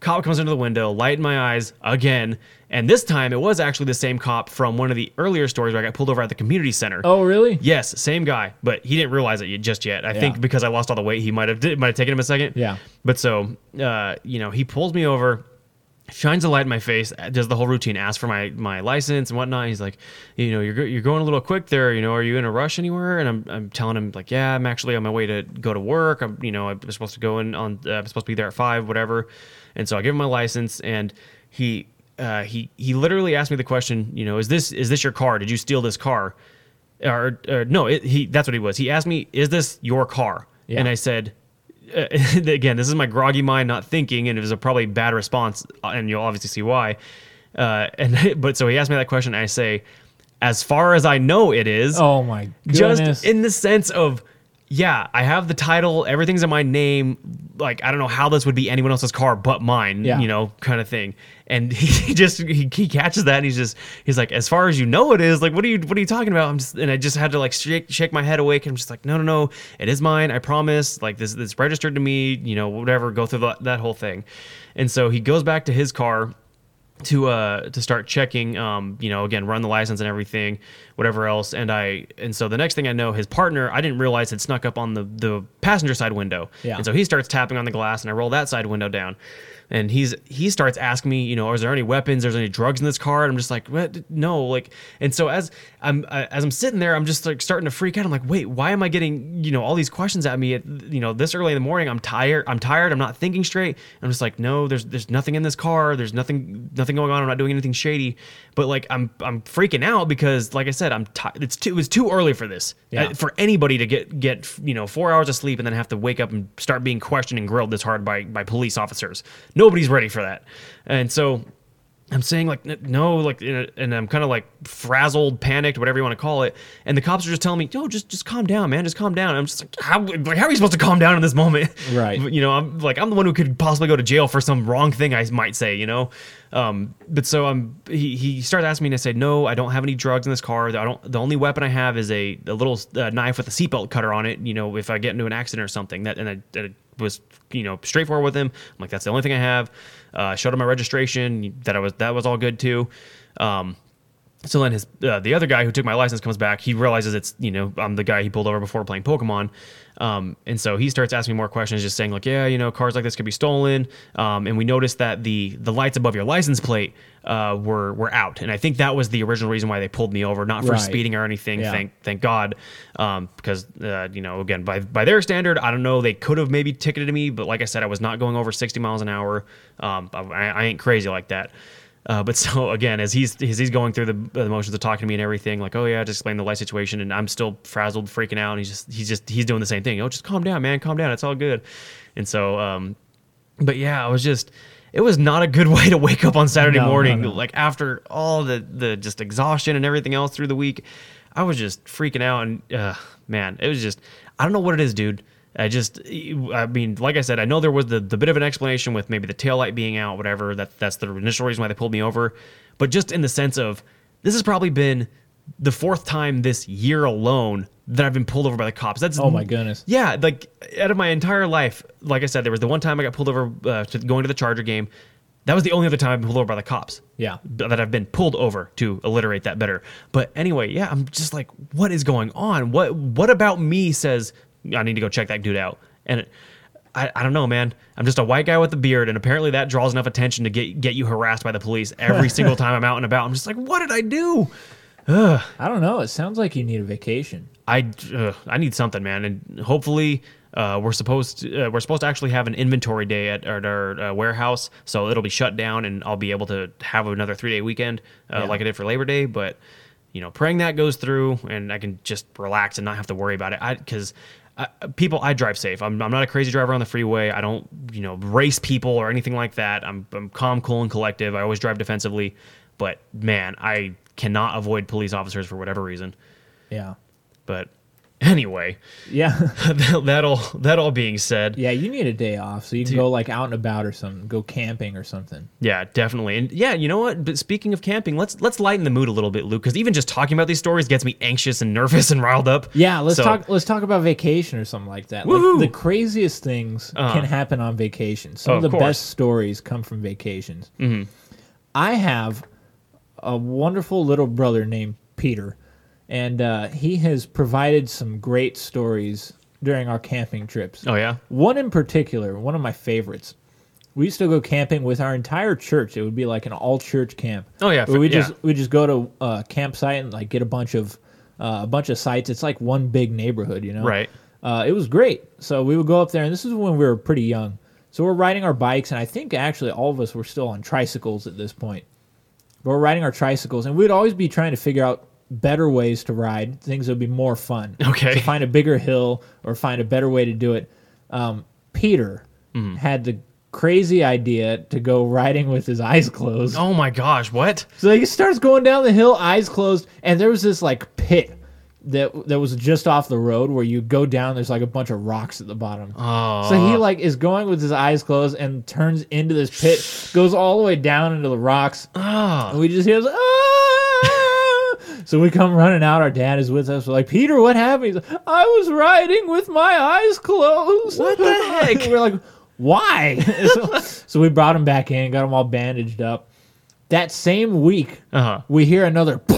Cop comes into the window, light in my eyes again. And this time it was actually the same cop from one of the earlier stories where I got pulled over at the community center. Oh, really? Yes, same guy, but he didn't realize it just yet. I Yeah. think because I lost all the weight, he might have might have taken him a second. Yeah. But so, uh, you know, he pulls me over, shines a light in my face, does the whole routine, asks for my my license and whatnot. He's like, you know, you're you're going a little quick there. You know, are you in a rush anywhere? And I'm I'm telling him like, yeah, I'm actually on my way to go to work. I'm you know I'm supposed to go in on uh, I'm supposed to be there at five, whatever. And so I give him my license, and he. Uh, he he literally asked me the question, you know, is this is this your car? Did you steal this car? Or, or no, it, he that's what he was. He asked me, "Is this your car?" Yeah. And I said, uh, again, this is my groggy mind not thinking, and it was a probably bad response, uh, and you'll obviously see why. Uh, and but so he asked me that question, and I say, as far as I know, it is Oh my goodness. just in the sense of, yeah, I have the title, everything's in my name. Like I don't know how this would be anyone else's car but mine, Yeah. you know, kind of thing. And he just he, he catches that, and he's just he's like, as far as you know, it is. Like, what are you what are you talking about? I'm just and I just had to like shake shake my head awake. And I'm just like, no, no, no, it is mine. I promise. Like this, it's registered to me. You know, whatever. Go through that, that whole thing. And so he goes back to his car to uh to start checking um you know again run the license and everything whatever else. And i and so the next thing i know his partner i didn't realize had snuck up on the the passenger side window. Yeah. and so he starts tapping on the glass and i roll that side window down and he's he starts asking me you know is there any weapons? There's any drugs in this car? And i'm just like what? No like and so as i'm uh, as i'm sitting there i'm just like starting to freak out. I'm like wait why am i getting you know all these questions at me at you know this early in the morning? I'm tired i'm tired i'm not thinking straight. I'm just like no there's there's nothing in this car. There's nothing nothing going on. I'm not doing anything shady. But like i'm i'm freaking out because like i said i'm ti it's too it was too early for this Yeah. Uh, for anybody to get get you know four hours of sleep and then have to wake up and start being questioned and grilled this hard by by police officers nobody's ready for that and so I'm saying like no, like, and I'm kind of like frazzled, panicked, whatever you want to call it. And the cops are just telling me, "Yo, just just calm down, man. Just calm down." I'm just like, how like how are you supposed to calm down in this moment? Right. You know, I'm like I'm the one who could possibly go to jail for some wrong thing I might say. You know, um, but so I'm he he started asking me, and I said, "No, I don't have any drugs in this car. I don't. The only weapon I have is a a little uh, knife with a seatbelt cutter on it. You know, if I get into an accident or something. That and I, I was you know straightforward with him. I'm like, that's the only thing I have. Uh, showed him my registration. That I was that was all good too. Um, so then his uh, the other guy who took my license comes back. He realizes it's you know I'm the guy he pulled over before playing Pokemon, um, and so he starts asking me more questions, just saying like yeah you know cars like this could be stolen, um, and we noticed that the the lights above your license plate uh, were were out, and I think that was the original reason why they pulled me over, not for Right. speeding or anything. Yeah. Thank thank God, um, because uh, you know again by by their standard, I don't know they could have maybe ticketed me, but like I said, I was not going over 60 miles an hour. Um, I, I ain't crazy like that. Uh, but so again, as he's as he's going through the, the motions of talking to me and everything, like, oh yeah, just explain the life situation, and I'm still frazzled, freaking out, and he's just he's just he's doing the same thing. Oh, just calm down, man, calm down, it's all good. And so, um, but yeah, I was just it was not a good way to wake up on Saturday No, no, morning, no. like after all the the just exhaustion and everything else through the week. I was just freaking out, and uh, man, it was just I don't know what it is, dude. I just, I mean, like I said, I know there was the, the bit of an explanation with maybe the taillight being out, whatever. That that's the initial reason why they pulled me over. But just in the sense of this has probably been the fourth time this year alone that I've been pulled over by the cops. That's Oh my goodness. yeah, like out of my entire life, like I said, there was the one time I got pulled over uh, to going to the Charger game. That was the only other time I've been pulled over by the cops. Yeah. that I've been pulled over to alliterate that better. But anyway, yeah, I'm just like, what is going on? What what about me says I need to go check that dude out? And I, I don't know, man. I'm just a white guy with a beard, and apparently that draws enough attention to get get you harassed by the police every single time I'm out and about. I'm just like, what did I do? I don't know. It sounds like you need a vacation. I uh, I need something, man, and hopefully. Uh, we're supposed to, uh, we're supposed to actually have an inventory day at, at our uh, warehouse, so it'll be shut down, and I'll be able to have another three day weekend uh, Yeah. like I did for Labor Day. But you know, praying that goes through, and I can just relax and not have to worry about it. I because people, I drive safe. I'm, I'm not a crazy driver on the freeway. I don't you know race people or anything like that. I'm I'm calm, cool, and collective. I always drive defensively, but man, I cannot avoid police officers for whatever reason. Yeah. But anyway, Yeah. that all that all being said, yeah, you need a day off so you can go like out and about or something, go camping or something. yeah, definitely, and yeah, you know what? But speaking of camping, let's let's lighten the mood a little bit, Luke, because even just talking about these stories gets me anxious and nervous and riled up. Yeah, let's So- talk let's talk about vacation or something like that. Like, the craziest things Uh-huh. can happen on vacation. Some Oh, of of the course. best stories come from vacations. Mm-hmm. I have a wonderful little brother named Peter, and uh, he has provided some great stories during our camping trips. Oh yeah, One in particular, one of my favorites. We used to go camping with our entire church. It would be like an all church camp. Oh, yeah, we yeah. just we just go to a campsite and like get a bunch of uh, a bunch of sites. It's like one big neighborhood, you know. Right. Uh, it was great. So we would go up there, and this is when we were pretty young. So we're riding our bikes, and I think actually all of us were still on tricycles at this point. But we're riding our tricycles, and we'd always be trying to figure out better ways to ride, things that would be more fun. Okay. To find a bigger hill or find a better way to do it. Um, Peter Mm-hmm. had the crazy idea to go riding with his eyes closed. oh my gosh, what? So he starts going down the hill, eyes closed, and there was this like pit that that was just off the road where you go down. There's like a bunch of rocks at the bottom. Oh, So he like is going with his eyes closed and turns into this pit, goes all the way down into the rocks, oh, and we just hear this, "Ah!" So we come running out. Our dad is with us. We're like, Peter, what happened? He's like, I was riding with my eyes closed. What the heck? We're like, why? so, so we brought him back in, got him all bandaged up. That same week, uh huh. we hear another.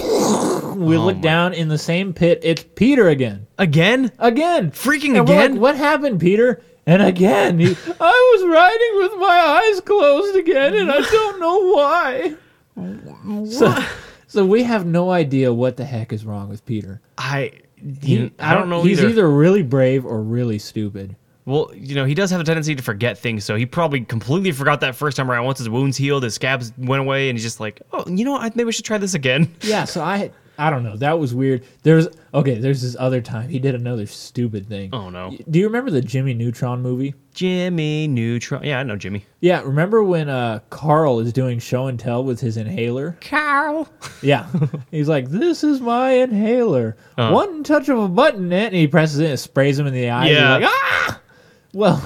We Oh look my- down in the same pit. It's Peter again. Again? Again. Freaking And we're like, again? what happened, Peter? And again, he, I was riding with my eyes closed again, and I don't know why. So, so we have no idea what the heck is wrong with Peter. I He- I don't know He's either. either really brave or really stupid. Well, you know, he does have a tendency to forget things, so he probably completely forgot that first time around. Once his wounds healed, his scabs went away, and he's just like, "Oh, you know, what? Maybe we should try this again." Yeah. So I, I don't know. That was weird. There's okay. There's this other time he did another stupid thing. Oh no, Do you remember the Jimmy Neutron movie? Jimmy Neutron. Yeah, I know Jimmy. Yeah, remember when uh, Carl is doing show and tell with his inhaler? Carl. Yeah, he's like, "This is my inhaler. Uh-huh. One touch of a button, and he presses it, and sprays him in the eyes. He's Yeah. like, ah! Well,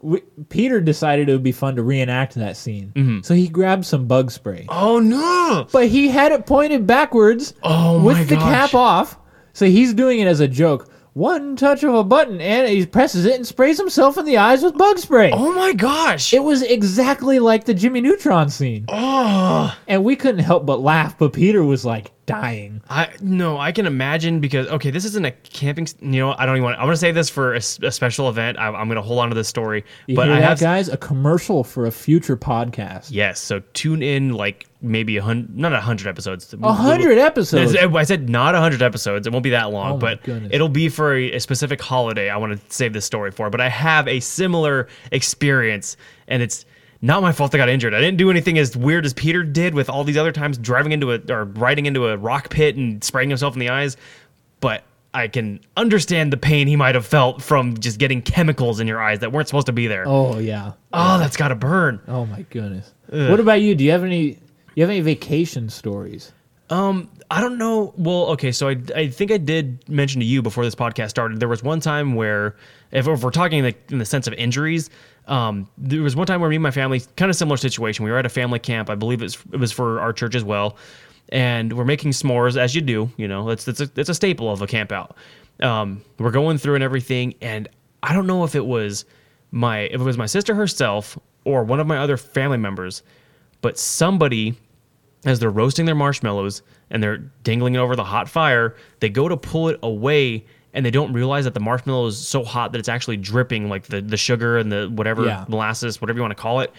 we, Peter decided it would be fun to reenact that scene, Mm-hmm. so he grabbed some bug spray, Oh no. but he had it pointed backwards Oh with my the gosh. cap off. So he's doing it as a joke. One touch of a button, and he presses it and sprays himself in the eyes with bug spray. Oh my gosh. It was exactly like the Jimmy Neutron scene. oh. And we couldn't help but laugh, but Peter was like dying. I no, I can imagine because okay, this isn't a camping. You know, I don't even want. I want to say this for a special event. I, I'm going to hold on to this story, You but I that, have guys? A commercial for a future podcast. yes. So tune in, like maybe a hundred, not a hundred episodes. A hundred episodes. I said not a hundred episodes. It won't be that long, Oh but goodness. it'll be for a, a specific holiday. I want to save this story for. But I have a similar experience, and it's not my fault I got injured. I didn't do anything as weird as Peter did with all these other times driving into a or riding into a rock pit and spraying himself in the eyes. But I can understand the pain he might have felt from just getting chemicals in your eyes that weren't supposed to be there. Oh, yeah. Oh yeah. that's got to burn. Oh my goodness. What about you? Do you have any? You have any vacation stories? Um, I don't know. Well, okay, so I, I think I did mention to you before this podcast started. There was one time where, if, if we're talking like in the sense of injuries, um, there was one time where me and my family, kind of similar situation. We were at a family camp. I believe it was for our church as well, and we're making s'mores as you do. You know, that's that's a, it's a staple of a camp out. Um, we're going through and everything, and I don't know if it was my if it was my sister herself or one of my other family members, but somebody as they're roasting their marshmallows and they're dangling it over the hot fire, they go to pull it away and they don't realize that the marshmallow is so hot that it's actually dripping like the, the sugar and the whatever Yeah. molasses, whatever you want to call it.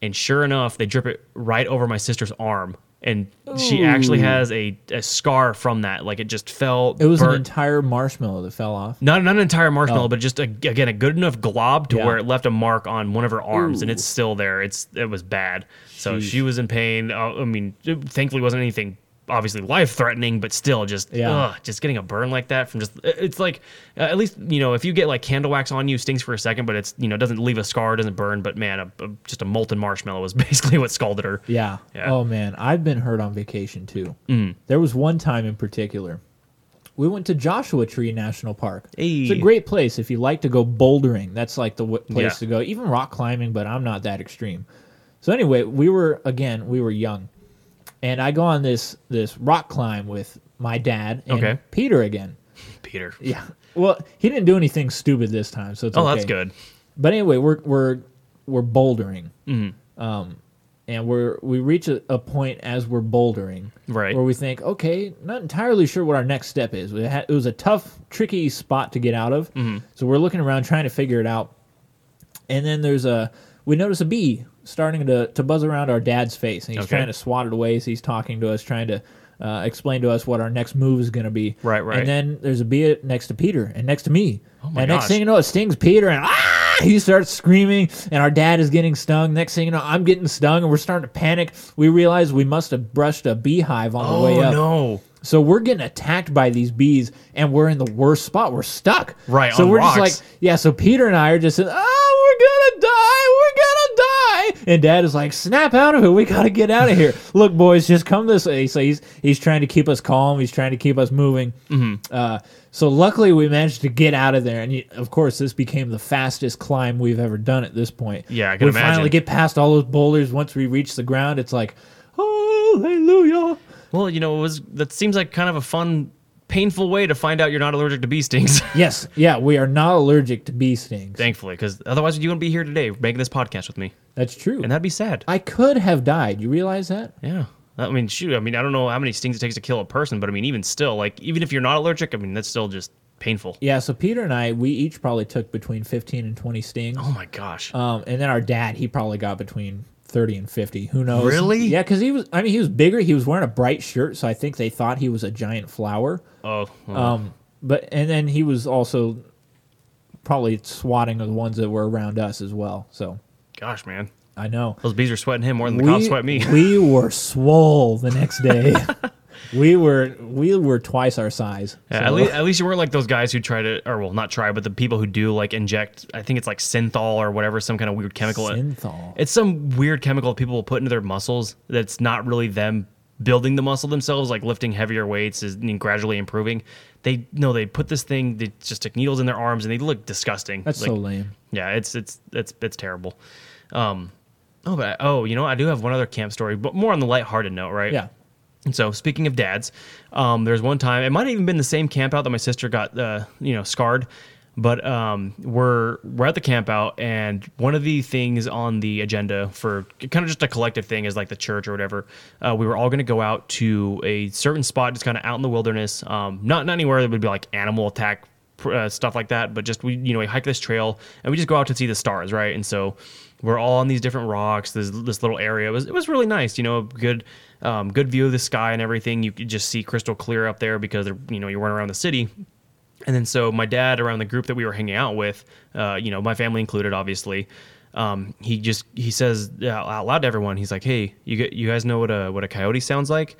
And sure enough, they drip it right over my sister's arm. And she actually has a, a scar from that. Like it just fell. It was an entire marshmallow that fell off. not, not an entire marshmallow, Oh. but just a, again a good enough glob to Yeah. where it left a mark on one of her arms, and it's still there. It's it was bad. So Sheesh. she was in pain. Uh, I mean, it thankfully it wasn't anything obviously life threatening, but still just Yeah. ugh, just getting a burn like that from just it's like uh, at least you know if you get like candle wax on you stings for a second, but it's you know doesn't leave a scar, doesn't burn. But man, a, a, just a molten marshmallow was basically what scalded her. Yeah. Yeah. Mm. Oh man, I've been hurt on vacation too. There was one time in particular. We went to Joshua Tree National Park. It's a great place if you like to go bouldering. That's like the w- place Yeah. to go. Even rock climbing, but I'm not that extreme. So anyway, we were again, we were young, and I go on this this rock climb with my dad and Okay. Peter again. Peter. Yeah. Well, he didn't do anything stupid this time, so it's Oh, okay. that's good. But anyway, we're we're we're bouldering, Mm-hmm. um, and we're we reach a, a point as we're bouldering, Right. where we think, okay, not entirely sure what our next step is. We had, it was a tough, tricky spot to get out of, Mm-hmm. so we're looking around trying to figure it out. And then there's a we notice a bee starting to to buzz around our dad's face, and he's Okay. trying to swat it away. So he's talking to us, trying to. Uh, explain to us what our next move is going to be. Right, right. And then there's a bee next to Peter and next to me. Oh my and next thing you know, it stings Peter, and ah, he starts screaming, and our dad is getting stung. Next thing you know, I'm getting stung, and we're starting to panic. We realize we must have brushed a beehive on the Oh way up. no. So we're getting attacked by these bees, and we're in the worst spot. We're stuck. Right, So we're rocks. just like, yeah. So Peter and I are just, oh, we're gonna die. We're gonna die. And Dad is like, snap out of it. We gotta get out of here. Look, boys, just come this way. So he's he's trying to keep us calm. He's trying to keep us moving. Mm-hmm. Uh, so luckily, we managed to get out of there, and of course, this became the fastest climb we've ever done at this point. Yeah, I can we imagine. finally get past all those boulders. Once we reach the ground, it's like, hallelujah. Well, you know, it was that seems like kind of a fun, painful way to find out you're not allergic to bee stings. Yes, yeah, we are not allergic to bee stings. Thankfully, because otherwise you wouldn't be here today making this podcast with me, That's true. and that'd be sad. I could have died. You realize that? yeah. I mean, shoot. I mean, I don't know how many stings it takes to kill a person, but I mean, even still, like, even if you're not allergic, I mean, that's still just painful. Yeah. So Peter and I, we each probably took between fifteen and twenty stings. Oh my gosh. Um, and then our dad, he probably got between thirty and fifty. Who knows? Really? Yeah, because he was. I mean, he was bigger. He was wearing a bright shirt, so I think they thought he was a giant flower. oh. Um, but and then he was also probably swatting the ones that were around us as well. So gosh, man. I know. Those bees are sweating him more than the cops sweat me. we were swole the next day. we were we were twice our size. Yeah, So- at, least, at least you weren't like those guys who try to, or well, not try, but the people who do like inject. I think it's like synthol or whatever, some kind of weird chemical. Synthol. It's some weird chemical people will put into their muscles. That's not really them building the muscle themselves, like lifting heavier weights is and gradually improving. They no, they put this thing. They just stick needles in their arms and they look disgusting. That's Like, so lame. yeah, it's it's it's it's terrible. Um, oh, but oh, you know, I do have one other camp story, but more on the lighthearted note, right? Yeah. And so, speaking of dads, um, there's one time it might have even been the same camp out that my sister got, uh, you know, scarred. But um, we're we're at the camp out, and one of the things on the agenda for kind of just a collective thing is like the church or whatever. Uh, we were all going to go out to a certain spot, just kind of out in the wilderness, um, not not anywhere that would be like animal attack uh, stuff like that, but just we you know we hike this trail and we just go out to see the stars, right? And so we're all on these different rocks. This this little area it was it was really nice, you know, good um, good view of the sky and everything. You could just see crystal clear up there because you know you weren't around the city. And then so my dad around the group that we were hanging out with, uh, you know, my family included, obviously. Um, he just he says out loud to everyone, he's like, "Hey, you get, you guys know what a what a coyote sounds like?"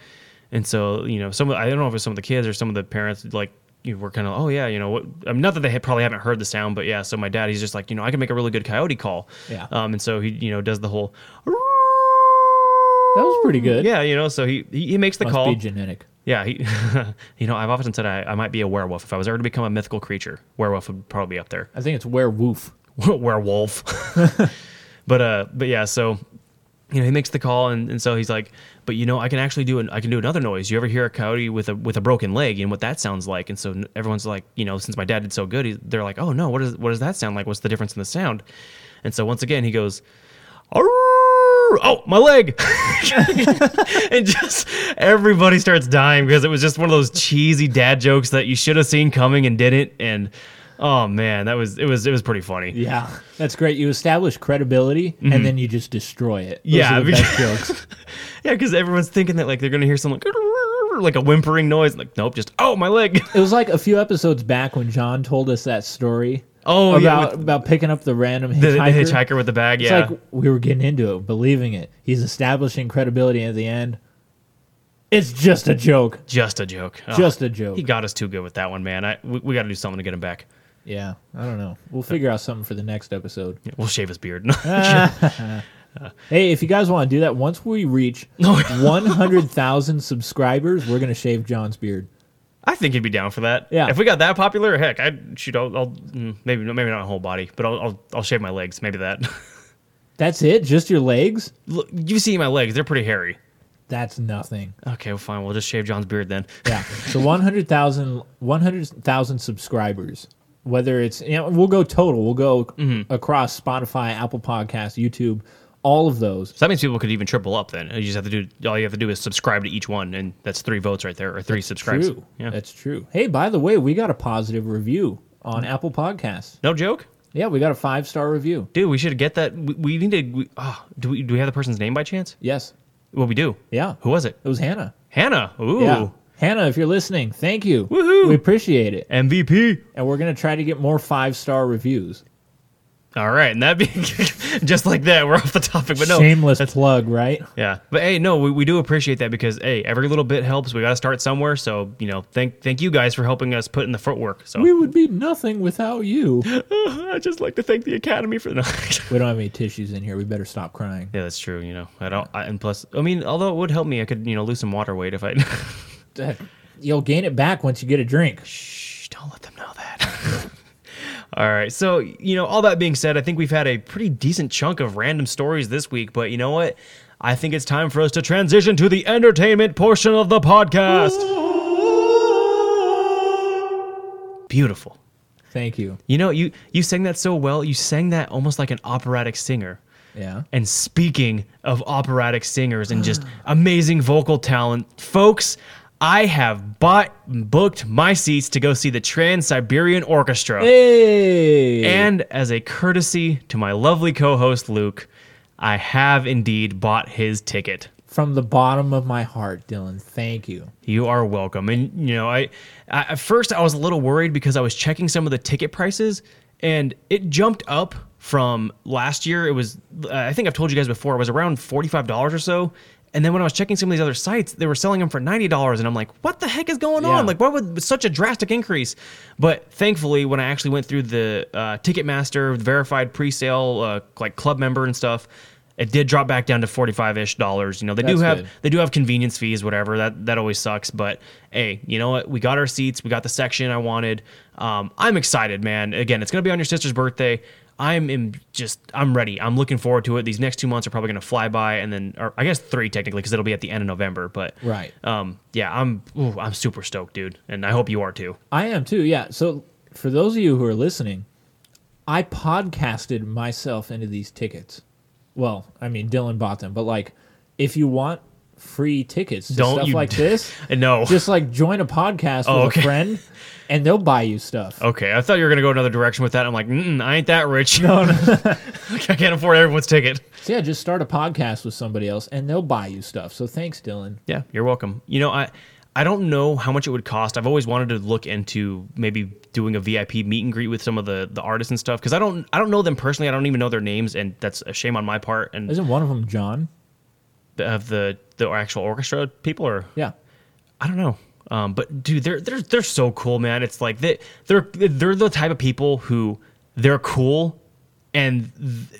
And so you know, some of, I don't know if it's some of the kids or some of the parents like you were kind of, oh yeah, you know what? I mean, not that they had, probably haven't heard the sound, but yeah. So my dad, he's just like, you know, I can make a really good coyote call. Yeah. Um, and so he you know does the whole. That was pretty good. Yeah, you know, so he he, he makes the Must call. be genetic. Yeah, he, you know, I've often said I, I might be a werewolf. If I was ever to become a mythical creature, werewolf would probably be up there. I think it's werewolf. werewolf. but uh, but yeah, so you know, he makes the call, and, and so he's like, but you know, I can actually do an, I can do another noise. You ever hear a coyote with a with a broken leg and what that sounds like? And so everyone's like, you know, since my dad did so good, he, they're like, oh no, what is what does that sound like? What's the difference in the sound? And so once again, he goes. "Arrrr!" Oh my leg and just everybody starts dying because it was just one of those cheesy dad jokes that you should have seen coming and didn't and oh man that was it was it was pretty funny Yeah, that's great. You establish credibility and mm-hmm. then you just destroy it. Those Yeah, because- best jokes. yeah because everyone's thinking that like they're gonna hear some like like a whimpering noise like nope just oh my leg It was like a few episodes back when John told us that story. Oh, yeah, about with- about picking up the random the, hitchhiker. the hitchhiker with the bag Yeah, It's like we were getting into it, believing it. He's establishing credibility at the end. It's just a joke. just a joke Oh, Just a joke. he got us too good with that one man I we, we got to do something to get him back Yeah, I don't know. We'll figure out something for the next episode. Yeah, we'll shave his beard Hey, if you guys want I think he'd be down for that. Yeah. If we got that popular, heck, I'd shoot. I'll, I'll mm, maybe maybe not a whole body, but I'll, I'll I'll shave my legs. Maybe that. That's it? Just your legs? Look, you see my legs; they're pretty hairy. That's nothing. Okay, well, fine. We'll just shave John's beard then. Yeah. So 100,000 100,000 subscribers. Whether it's you know, we'll go total. We'll go Mm-hmm. across Spotify, Apple Podcasts, YouTube, all of those. So that means people could even triple up. Then you just have to do. All you have to do is subscribe to each one, and that's three votes right there, or three subscribes. True. Yeah. That's true. Hey, by the way, we got a positive review on Apple Podcasts. no joke, Yeah, we got a five star review. dude. We should get that. We, we need to. We, oh, do we do we have the person's name by chance? Yes. Well, we do. Yeah. Who was it? It was Hannah. Hannah. Ooh. Yeah. Hannah, if you're listening, thank you. Woohoo. We appreciate it. MVP. And we're going to try to get more five star reviews. All right, and that be just like that. We're off the topic, but no. Shameless plug, right? Yeah, but hey, no, we, we do appreciate that because hey, every little bit helps. We got to start somewhere, so you know, thank thank you guys for helping us put in the footwork. So We would be nothing without you. I just like to thank the Academy for the. we don't have any tissues in here. We better stop crying. yeah, that's true. You know, I don't. I, and plus, I mean, although it would help me, I could you know lose some water weight if I. You'll gain it back once you get a drink. Shh, don't let them know that. All right, so you know, all that being said, I think we've had a pretty decent chunk of random stories this week, but you know what? I think it's time for us to transition to the entertainment portion of the podcast. Beautiful. Thank you. You know, you you sang that so well. You sang that almost like an operatic singer. Yeah. And speaking of operatic singers and just amazing vocal talent, folks, I have bought booked my seats to go see the Trans Siberian Orchestra. Hey. And as a courtesy to my lovely co-host Luke, I have indeed bought his ticket. from the bottom of my heart, Dylan, thank you. You are welcome. And you know, I, I at first I was a little worried because I was checking some of the ticket prices and it jumped up from last year. It was I think I've told you guys before, it was around $45 or so. And then when I was checking some of these other sites, they were selling them for $90 and I'm like, "What the heck is going Yeah. on? Like why would such a drastic increase?" But thankfully, when I actually went through the uh, Ticketmaster verified pre-sale uh, like club member and stuff, it did drop back down to 45ish dollars. You know, they do have good. they do have convenience fees, whatever. That that always sucks. But hey, you know what? We got our seats. We got the section I wanted. Um, I'm excited, man. Again, it's gonna be on your sister's birthday. I'm in just I'm ready. I'm looking forward to it. These next two months are probably gonna fly by, and then or I guess three technically because it'll be at the end of November. But Right. um, yeah, I'm ooh, I'm super stoked, dude, and I hope you are too. I am too. Yeah. So for those of you who are listening, I podcasted myself into these tickets. Well, I mean, Dylan bought them, but like, if you want free tickets to Don't stuff you like d- this, No. just like join a podcast Oh, with okay. a friend, and they'll buy you stuff. Okay, I thought you were gonna go another direction with that. I'm like, Mm-mm, I ain't that rich. No, no. I can't afford everyone's ticket. So yeah, just start a podcast with somebody else, and they'll buy you stuff. So thanks, Dylan. Yeah, you're welcome. You know, I I don't know how much it would cost. I've always wanted to look into maybe doing a VIP meet and greet with some of the the artists and stuff because I don't I don't know them personally. I don't even know their names, and that's a shame on my part. And Isn't one of them John? Of the the actual orchestra people, or Yeah. I don't know. Um, but dude, they're they're they're so cool, man. It's like they they're they're the type of people who they're cool, and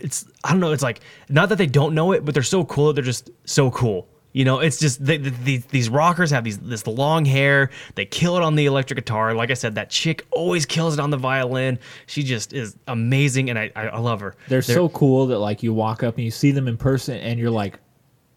it's I don't know. It's like not that they don't know it, but they're so cool that they're just so cool. You know, it's just they, they, these rockers have these this long hair. They kill it on the electric guitar. Like I said, that chick always kills it on the violin. She just is amazing, and I I, I love her. They're, so cool that like you walk up and you see them in person, and you're like,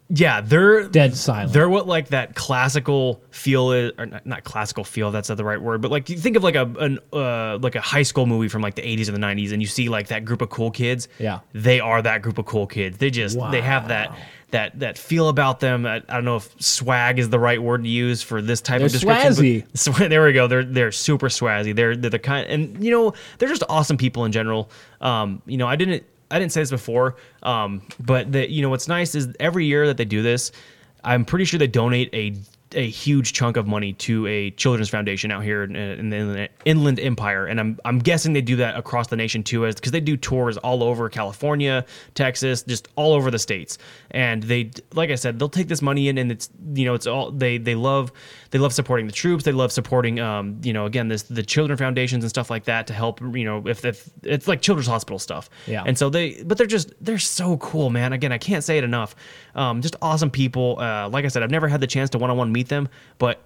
yeah, they're Dead silent. They're what like that classical feel is, or not, not classical feel. That's not the right word, but like you think of like a an uh, like a high school movie from like the 80s or the 90s, and you see like that group of cool kids. Yeah. they are that group of cool kids. They just they have that that that feel about them. I, I don't know if swag is the right word to use for this type They're of description. swazzy. Swa- there we go. They're they're super swazzy. They're they're the kind, and you know they're just awesome people in general. Um, you know, I didn't I didn't say this before, um, but you know what's nice is every year that they do this, I'm pretty sure they donate a a huge chunk of money to a children's foundation out here in, the Inland- Inland Empire, and I'm I'm guessing they do that across the nation too, as because they do tours all over California, Texas, just all over the states, and they like I said, they'll take this money in, and it's you know it's all they they love they love supporting the troops, they love supporting um you know again this the children foundations and stuff like that to help you know if, if it's like children's hospital stuff, Yeah. and so they but they're just they're so cool, man. Again, I can't say it enough. Um, just awesome people. Uh, like I said, I've never had the chance to one on one meet them, but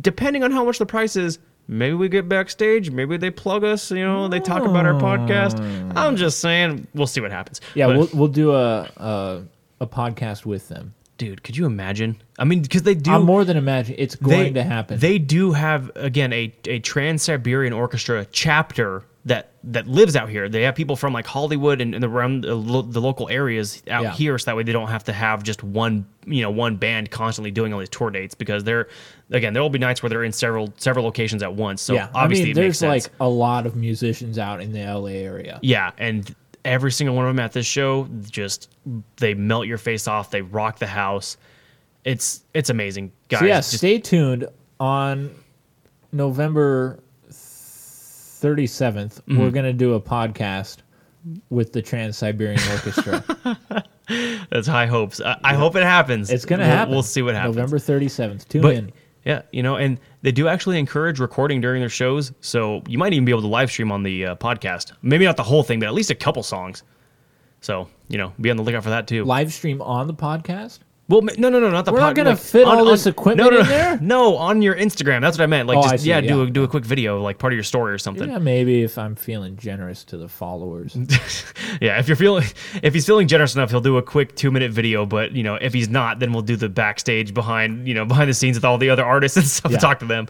depending on how much the price is, maybe we get backstage. Maybe they plug us. You know, they talk about our podcast. Hmm. I'm just saying, we'll see what happens. yeah, But, we'll we'll do a a, a podcast with them. Dude, could you imagine? I mean, because they do. I'm more than imagine it's going to happen. They do have again a a Trans Siberian Orchestra chapter that that lives out here. They have people from like Hollywood and, and around the, lo- the local areas out Yeah. here, so that way they don't have to have just one you know one band constantly doing all these tour dates because they're again there will be nights where they're in several several locations at once. So yeah, I obviously mean, it makes there's like a lot of musicians out in the LA area. Yeah, and every single one of them at this show just they melt your face off. They rock the house. It's it's amazing, guys. so yeah, just- stay tuned on November 37th. Mm-hmm. We're gonna do a podcast with the Trans Siberian Orchestra. that's high hopes. I, I hope it happens. It's gonna We'll- happen. We'll see what happens. November 37th. Tune but in. Yeah, you know, and they do actually encourage recording during their shows, so you might even be able to live stream on the uh, podcast. Maybe not the whole thing, but at least a couple songs. So you know, be on the lookout for that too. Live stream on the podcast. Well, no, no, no, not the. We're not gonna fit all this equipment no, no, in there? No, on your Instagram. That's what I meant. Like, Oh, just see, yeah, do a do a quick video, like part of your story or something. Yeah, maybe if I'm feeling generous to the followers. Yeah, if you're feeling if he's feeling generous enough, he'll do a quick two minute video. But you know, if he's not, then we'll do the backstage behind you know behind the scenes with all the other artists and stuff Yeah. and talk to them.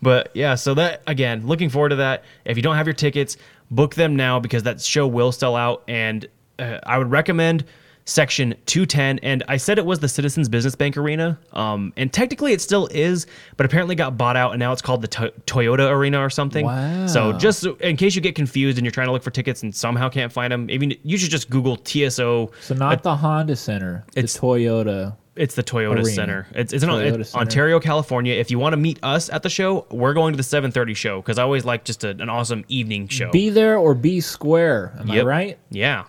But yeah, so that again, looking forward to that. If you don't have your tickets, book them now because that show will sell out. And uh, I would recommend section 210 and i said it was the citizens business bank arena um, and technically it still is but apparently got bought out and now it's called the to- toyota arena or something Wow. so just in case you get confused and you're trying to look for tickets and somehow can't find them even you should just google tso So not the Honda Center, the It's- Toyota. it's the Toyota Arena. Center. It's, it's, in Toyota it's Center. Ontario, California. If you want to meet us at the show, we're going to the 7:30 show because I always like just a, an awesome evening show. Be there or be square. Am Yep. I right? Yeah,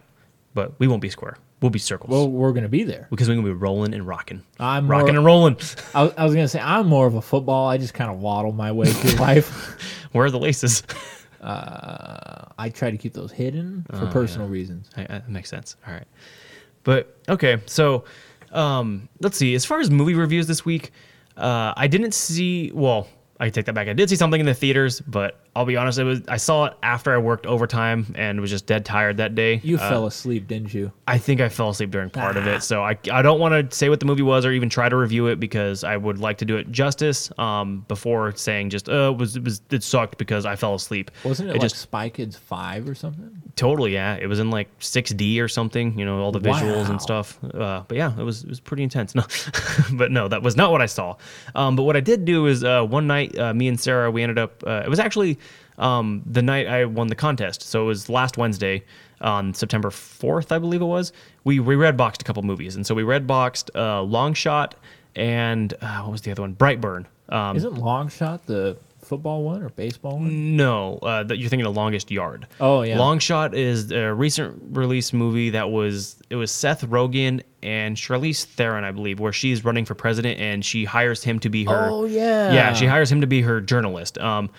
but we won't be square. We'll be circles Well, we're gonna be there. because we're gonna be rolling and rocking, I'm rocking more- and rolling. I, was- I was gonna say I'm more of a football. I just kind of waddle my way through life. Where are the laces? I try to keep those hidden Oh, for personal reasons. I- I- that makes sense. All right, but okay. So um, let's see. As far as movie reviews this week, uh, I didn't see. Well, I take that back. I did see something in the theaters, but I'll be honest. It was I saw it after I worked overtime and was just dead tired that day. You Uh, fell asleep, didn't you? I think I fell asleep during part of Ah. it, so I, I don't want to say what the movie was or even try to review it because I would like to do it justice um, before saying just uh it was it was it sucked because I fell asleep. Wasn't it, it like just Spy Kids Five or something? totally yeah it was in like 6D or something you know all the visuals Wow. and stuff uh, but yeah it was it was pretty intense no but no that was not what I saw um, but what I did do is uh, one night uh, me and Sarah we ended up uh, it was actually um, the night I won the contest so it was last Wednesday on September 4th I believe it was we we red boxed a couple movies and so we red boxed uh, Long Shot and uh, what was the other one Brightburn um, Isn't Long Shot the football one or baseball one? no, uh, that you're thinking of Longest Yard. Oh, yeah. Long Shot is a recent release movie that was it was Seth Rogen and Charlize Theron, I believe, where she's running for president and she hires him to be her. Oh, yeah. Yeah, she hires him to be her journalist. Um,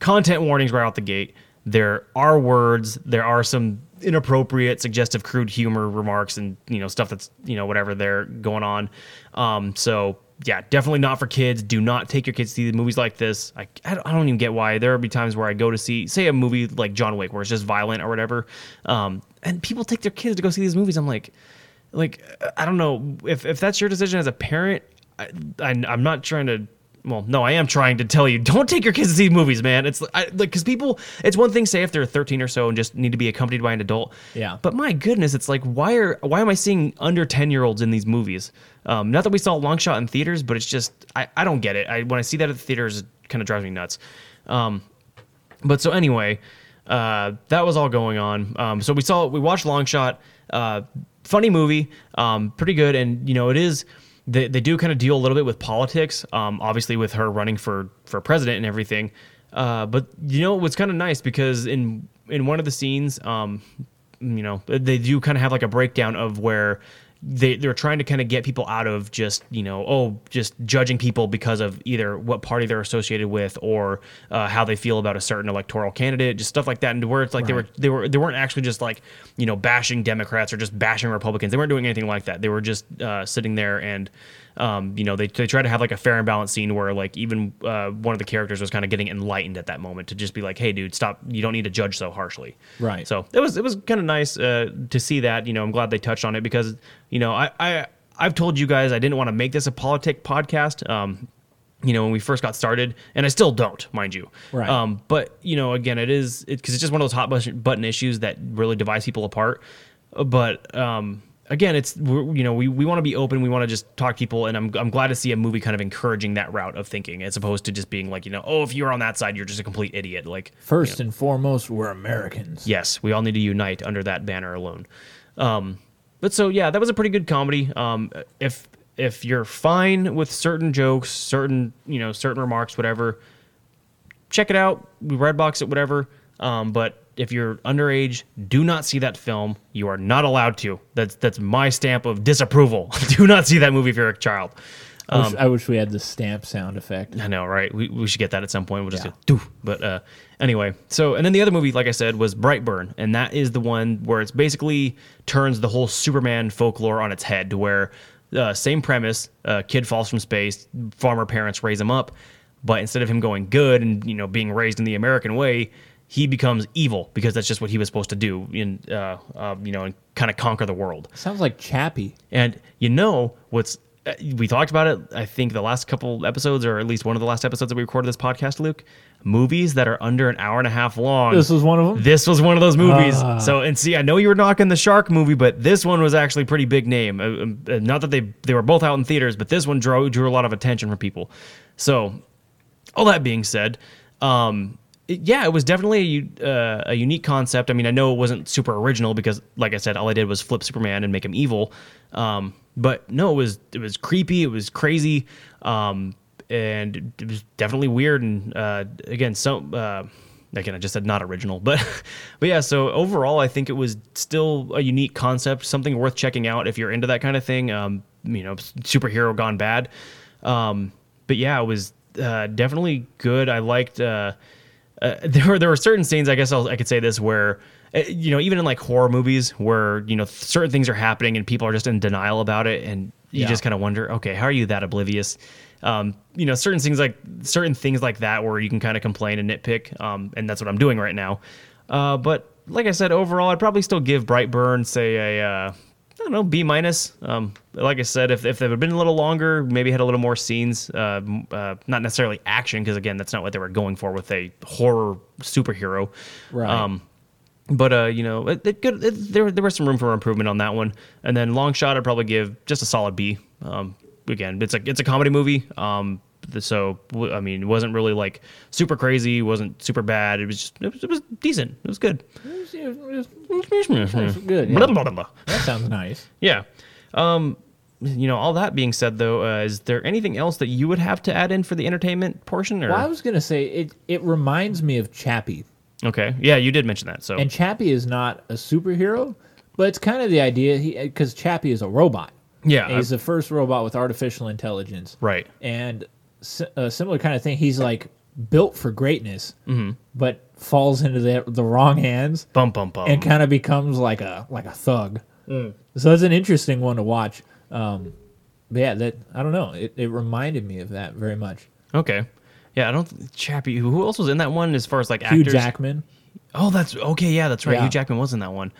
content warnings right out the gate. There are words. There are some inappropriate, suggestive, crude humor remarks, and you know stuff that's you know whatever they're going on. Um, so yeah, definitely not for kids. Do not take your kids to see movies like this. I, I, don't, I don't even get why. There will be times where I go to see, say, a movie like John Wick, where it's just violent or whatever, um, and people take their kids to go see these movies. I'm like, like I don't know if if that's your decision as a parent. I, I I'm not trying to. Well, no, I am trying to tell you, don't take your kids to see movies, man. It's I, like because people, it's one thing say if they're 13 or so and just need to be accompanied by an adult. Yeah. But my goodness, it's like why are why am I seeing under 10 year olds in these movies? Um, not that we saw Long Shot in theaters, but it's just I, I don't get it. I when I see that at the theaters, it kind of drives me nuts. Um, but so anyway, uh, that was all going on. Um, so we saw we watched Long Shot. Uh, funny movie, um, pretty good, and you know it is. They, they do kind of deal a little bit with politics, um, obviously with her running for for president and everything. Uh, but you know was kind of nice because in in one of the scenes, um, you know they do kind of have like a breakdown of where they they're trying to kind of get people out of just you know oh just judging people because of either what party they're associated with or uh, how they feel about a certain electoral candidate just stuff like that and where it's like they were they were they weren't actually just like you know bashing Democrats or just bashing Republicans they weren't doing anything like that they were just uh, sitting there and um, you know they, they try to have like a fair and balanced scene where like even uh, one of the characters was kind of getting enlightened at that moment to just be like hey dude stop you don't need to judge so harshly Right. so it was it was kind of nice uh, to see that. You know, I'm glad they touched on it because you know I I I've told you guys I didn't want to make this a politic podcast. Um, you know, when we first got started, and I still don't, mind you. Right. Um, but you know, again, it is because it's just one of those hot button issues that really divides people apart. But um, again, it's we're, you know we, we want to be open. We want to just talk to people, and I'm I'm glad to see a movie kind of encouraging that route of thinking as opposed to just being like you know oh if you're on that side you're just a complete idiot like First and foremost, we're Americans. yes, we all need to unite under that banner alone. Um, but so yeah, that was a pretty good comedy. Um, if if you're fine with certain jokes, certain you know certain remarks, whatever, check it out. We redbox it, whatever. Um, but if you're underage, do not see that film. You are not allowed to. That's that's my stamp of disapproval. do not see that movie if you're a child. I, Um, wish, I wish we had the stamp sound effect. I know, right? We, we should get that at some point. We'll just Yeah. doof. But uh, anyway, so and then the other movie, like I said, was Brightburn, and that is the one where it's basically turns the whole Superman folklore on its head, to where uh, same premise: uh, kid falls from space, farmer parents raise him up, but instead of him going good and you know being raised in the American way, he becomes evil because that's just what he was supposed to do, in uh, uh, you know, and kind of conquer the world. Sounds like Chappie. And you know what's uh, we talked about it. I think the last couple episodes, or at least one of the last episodes that we recorded this podcast, Luke. Movies that are under an hour and a half long. This was one of them. This was one of those movies. Ah. So and see, I know you were knocking the shark movie, but this one was actually pretty big name. Uh, um, uh, not that they they were both out in theaters, but this one drew drew a lot of attention from people. So all that being said, um, yeah, it was definitely a, uh, a unique concept. I mean, I know it wasn't super original because, like I said, all I did was flip Superman and make him evil. Um, but no, it was it was creepy. It was crazy, um, and it was definitely weird. And uh, again, so uh, again, I just said not original, but but yeah. So overall, I think it was still a unique concept, something worth checking out if you're into that kind of thing. Um, you know, superhero gone bad. Um, but yeah, it was uh, definitely good. I liked. Uh, uh, there were there were certain scenes. I guess I'll, I could say this where. uh, You know, even in like horror movies, where you know certain things are happening and people are just in denial about it, and you Yeah. just kind of wonder, okay, how are you that oblivious? Um, you know, certain things like certain things like that, where you can kind of complain and nitpick, um, and that's what I'm doing right now. Uh, but like I said, overall, I'd probably still give Brightburn say a uh, I don't know, B minus. Um, like I said, if, if they had been a little longer, maybe had a little more scenes, uh, uh, not necessarily action, because again, that's not what they were going for with a horror superhero. Right. Um, but uh, you know, it, it could, it, there there was some room for improvement on that one. And then long shot, I'd probably give just a solid B. Um, again, it's a it's a comedy movie. Um, so I mean, it wasn't really like super crazy, wasn't super bad. It was just it was, it was decent. It was good. It was- it was good. Yeah. blah, blah, blah. That sounds nice. Yeah. Um, you know, all that being said, though, uh, is there anything else that you would have to add in for the entertainment portion? Or Well, I was gonna say it. It reminds me of Chappie, okay, yeah, you did mention that. So and Chappie is not a superhero, but it's kind of the idea. He because Chappie is a robot. Yeah, And he's the first robot with artificial intelligence. right. and a similar kind of thing. He's like built for greatness, Mm-hmm. but falls into the the wrong hands Bum bum bum. and kind of becomes like a like a thug. So it's an interesting one to watch. Um, but yeah, that I don't know. It, it reminded me of that very much. okay. Yeah, I don't. Chappie. Who else was in that one? As far as like actors. Hugh actors. Jackman. Oh, that's okay. Yeah, that's right. Yeah. Hugh Jackman was in that one.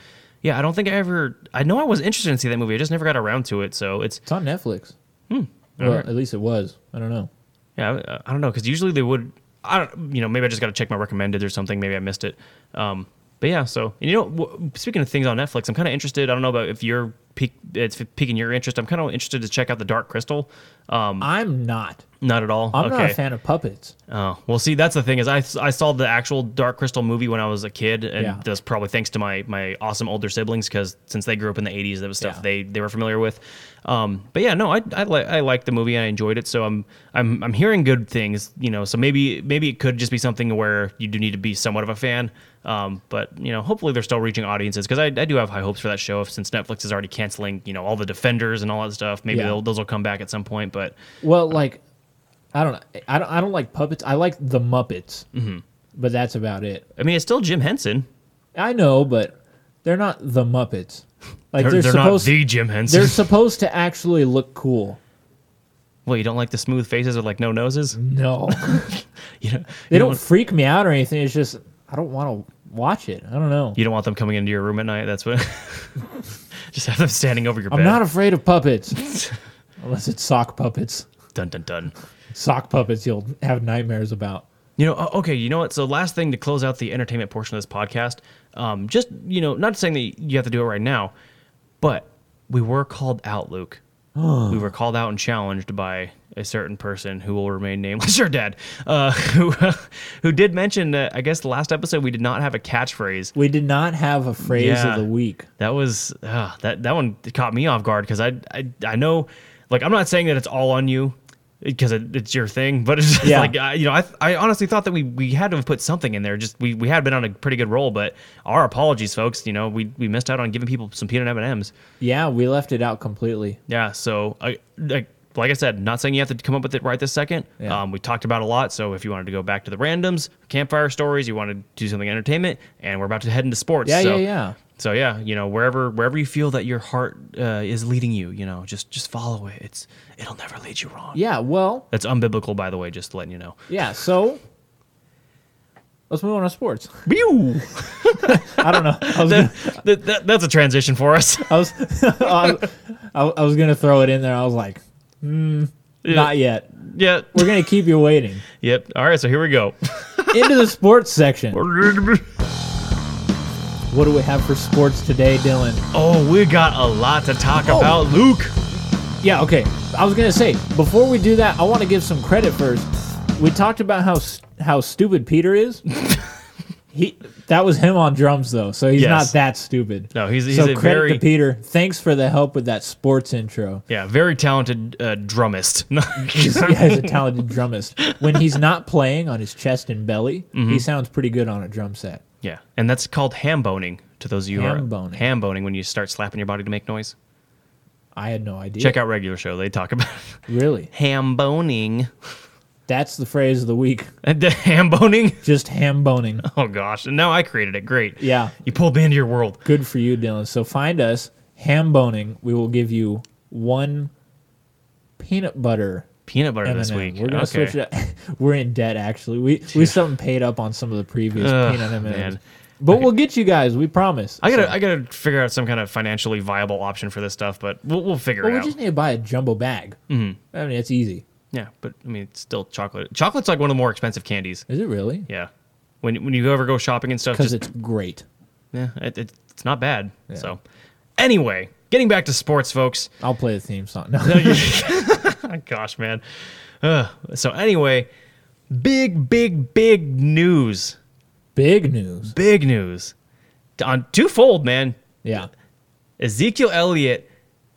Yeah, I don't think I ever. I know I was interested in seeing that movie. I just never got around to it. So it's It's on Netflix. Hmm. Well, at least it was. I don't know. yeah, I, I don't know because usually they would. I don't. You know, maybe I just got to check my recommended or something. Maybe I missed it. Um, but yeah, so and you know, w- speaking of things on Netflix, I'm kind of interested. I don't know about if you're peak, it's piquing your interest. I'm kind of interested to check out the Dark Crystal. Um, I'm not. Not at all. I'm okay. not a fan of puppets. Oh well, see that's the thing is I, I saw the actual Dark Crystal movie when I was a kid, and Yeah. that's probably thanks to my my awesome older siblings because since they grew up in the '80s, that was stuff Yeah. they they were familiar with. Um, but yeah, no, I I, li- I liked the movie and I enjoyed it, so I'm I'm I'm hearing good things, you know. So maybe maybe it could just be something where you do need to be somewhat of a fan. Um, but you know, hopefully they're still reaching audiences because I, I do have high hopes for that show. Since Netflix is already canceling, you know, all the Defenders and all that stuff, maybe Yeah. those will come back at some point. But Well, like, I don't know. I don't. I don't like puppets. I like the Muppets, Mm-hmm. but that's about it. I mean, it's still Jim Henson. I know, but they're not the Muppets. Like They're, they're, they're supposed. not the Jim Henson. they're supposed to actually look cool. Well, you don't like the smooth faces with like no noses? No, You know, they you don't freak me out or anything. It's just I don't want to watch it. I don't know. You don't want them coming into your room at night. That's what. Just have them standing over your I'm bed. not afraid of puppets, unless it's sock puppets. dun dun dun. Sock puppets, you'll have nightmares about. You know, okay. You know what? So, last thing to close out the entertainment portion of this podcast. Um, just you know, not saying that you have to do it right now, but we were called out, Luke. we were called out and challenged by a certain person who will remain nameless. Your dad, uh, who who did mention that I guess the last episode we did not have a catchphrase. We did not have a phrase Yeah. of the week. That was uh, that that one caught me off guard because I, I I know like I'm not saying that it's all on you because it, it's your thing, but it's just Yeah. like I, you know I, I honestly thought that we we had to have put something in there. Just we, we had been on a pretty good roll, but our apologies, folks. You know we we missed out on giving people some peanut M and M's. Yeah, we left it out completely. Yeah, so I like like I said, not saying you have to come up with it right this second. Yeah. Um, we talked about a lot, so if you wanted to go back to the randoms, campfire stories, you want to do something entertainment, and we're about to head into sports. Yeah, so, yeah, yeah. So yeah, you know wherever wherever you feel that your heart uh, is leading you, you know, just just follow it. It's it'll never lead you wrong. Yeah, well, That's unbiblical, by the way. Just letting you know. yeah, so let's move on to sports. Pew! I don't know. I was gonna, that, that, that- that's a transition for us. I was, I, I, I was gonna throw it in there. I was like, hmm, not yet. yeah. We're gonna keep you waiting. Yep. All right. So here we go. Into the sports section. What do we have for sports today, Dylan? oh, we got a lot to talk Oh. about, Luke. Yeah, okay. I was gonna say before we do that, I want to give some credit first. We talked about how how stupid Peter is. he that was him on drums though, so he's Yes. not that stupid. No, he's- he's so a credit very- to Peter. Thanks for the help with that sports intro. Yeah, very talented uh, drummist. He's, yeah, he's a talented drummist. When he's not playing on his chest and belly, Mm-hmm. he sounds pretty good on a drum set. Yeah, and that's called ham boning. To those of you who are boning. ham boning when you start slapping your body to make noise. I had no idea. Check out regular show. They talk about Really, ham boning. that's the phrase of the week. Ham boning. Just ham boning. Oh gosh, and now I created it. Great. Yeah. You pulled me into your world. Good for you, Dylan. So find us ham boning. We will give you one peanut butter Peanut butter M&M. this week. We're gonna okay. switch it. We're in debt actually. We we something paid up on some of the previous Ugh, peanut M&Ms. man. But we'll get you guys. We promise. I gotta, So- I gotta figure out some kind of financially viable option for this stuff, but we'll, we'll figure well, it we out. We just need to buy a jumbo bag. Mm-hmm. I mean, it's easy. yeah, but I mean, it's still chocolate. Chocolate's like one of the more expensive candies. Is it really? Yeah, when when you ever go shopping and stuff, Because it's great. yeah, it, it, it's not bad. So, anyway, getting back to sports, folks. I'll play the theme song. No. Ah, gosh, man. Ugh. so anyway, big, big, big news. Big news. Big news. On twofold, man. Yeah. Ezekiel Elliott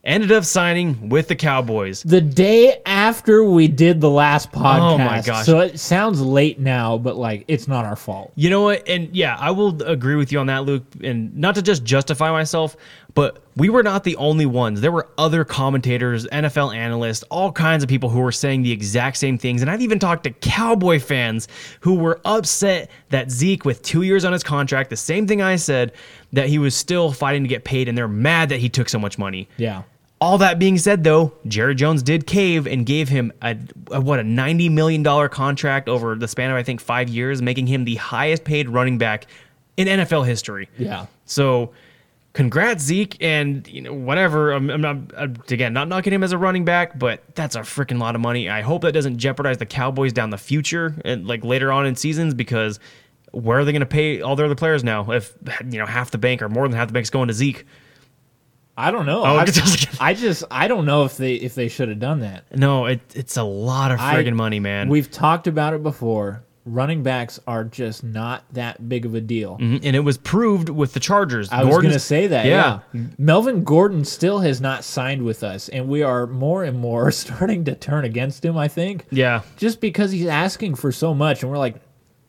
ended up signing with the Cowboys. The day after we did the last podcast. Oh my gosh. So it sounds late now, but like it's not our fault. You know what? And yeah, I will agree with you on that, Luke. And not to just justify myself, but we were not the only ones. There were other commentators, NFL analysts, all kinds of people who were saying the exact same things. And I've even talked to Cowboy fans who were upset that Zeke, with two years on his contract, the same thing I said, that he was still fighting to get paid, and they're mad that he took so much money. Yeah. All that being said, though, Jerry Jones did cave and gave him a, a what a ninety million dollar contract over the span of I think five years, making him the highest paid running back in NFL history. Yeah. So, congrats Zeke, and you know whatever. I'm, I'm not I'm, again not knocking him as a running back, but that's a freaking lot of money. I hope that doesn't jeopardize the Cowboys down the future and like later on in seasons because where are they going to pay all their other players now if you know half the bank or more than half the bank's going to Zeke? I don't know. Oh, I, just- I just I don't know if they if they should have done that. No, it, it's a lot of I- friggin' money, man. We've talked about it before. Running backs are just not that big of a deal. Mhm, and it was proved with the Chargers. I was going to say that. Yeah. Yeah. Melvin Gordon still has not signed with us, and we are more and more starting to turn against him. I think. Yeah. Just because he's asking for so much, and we're like,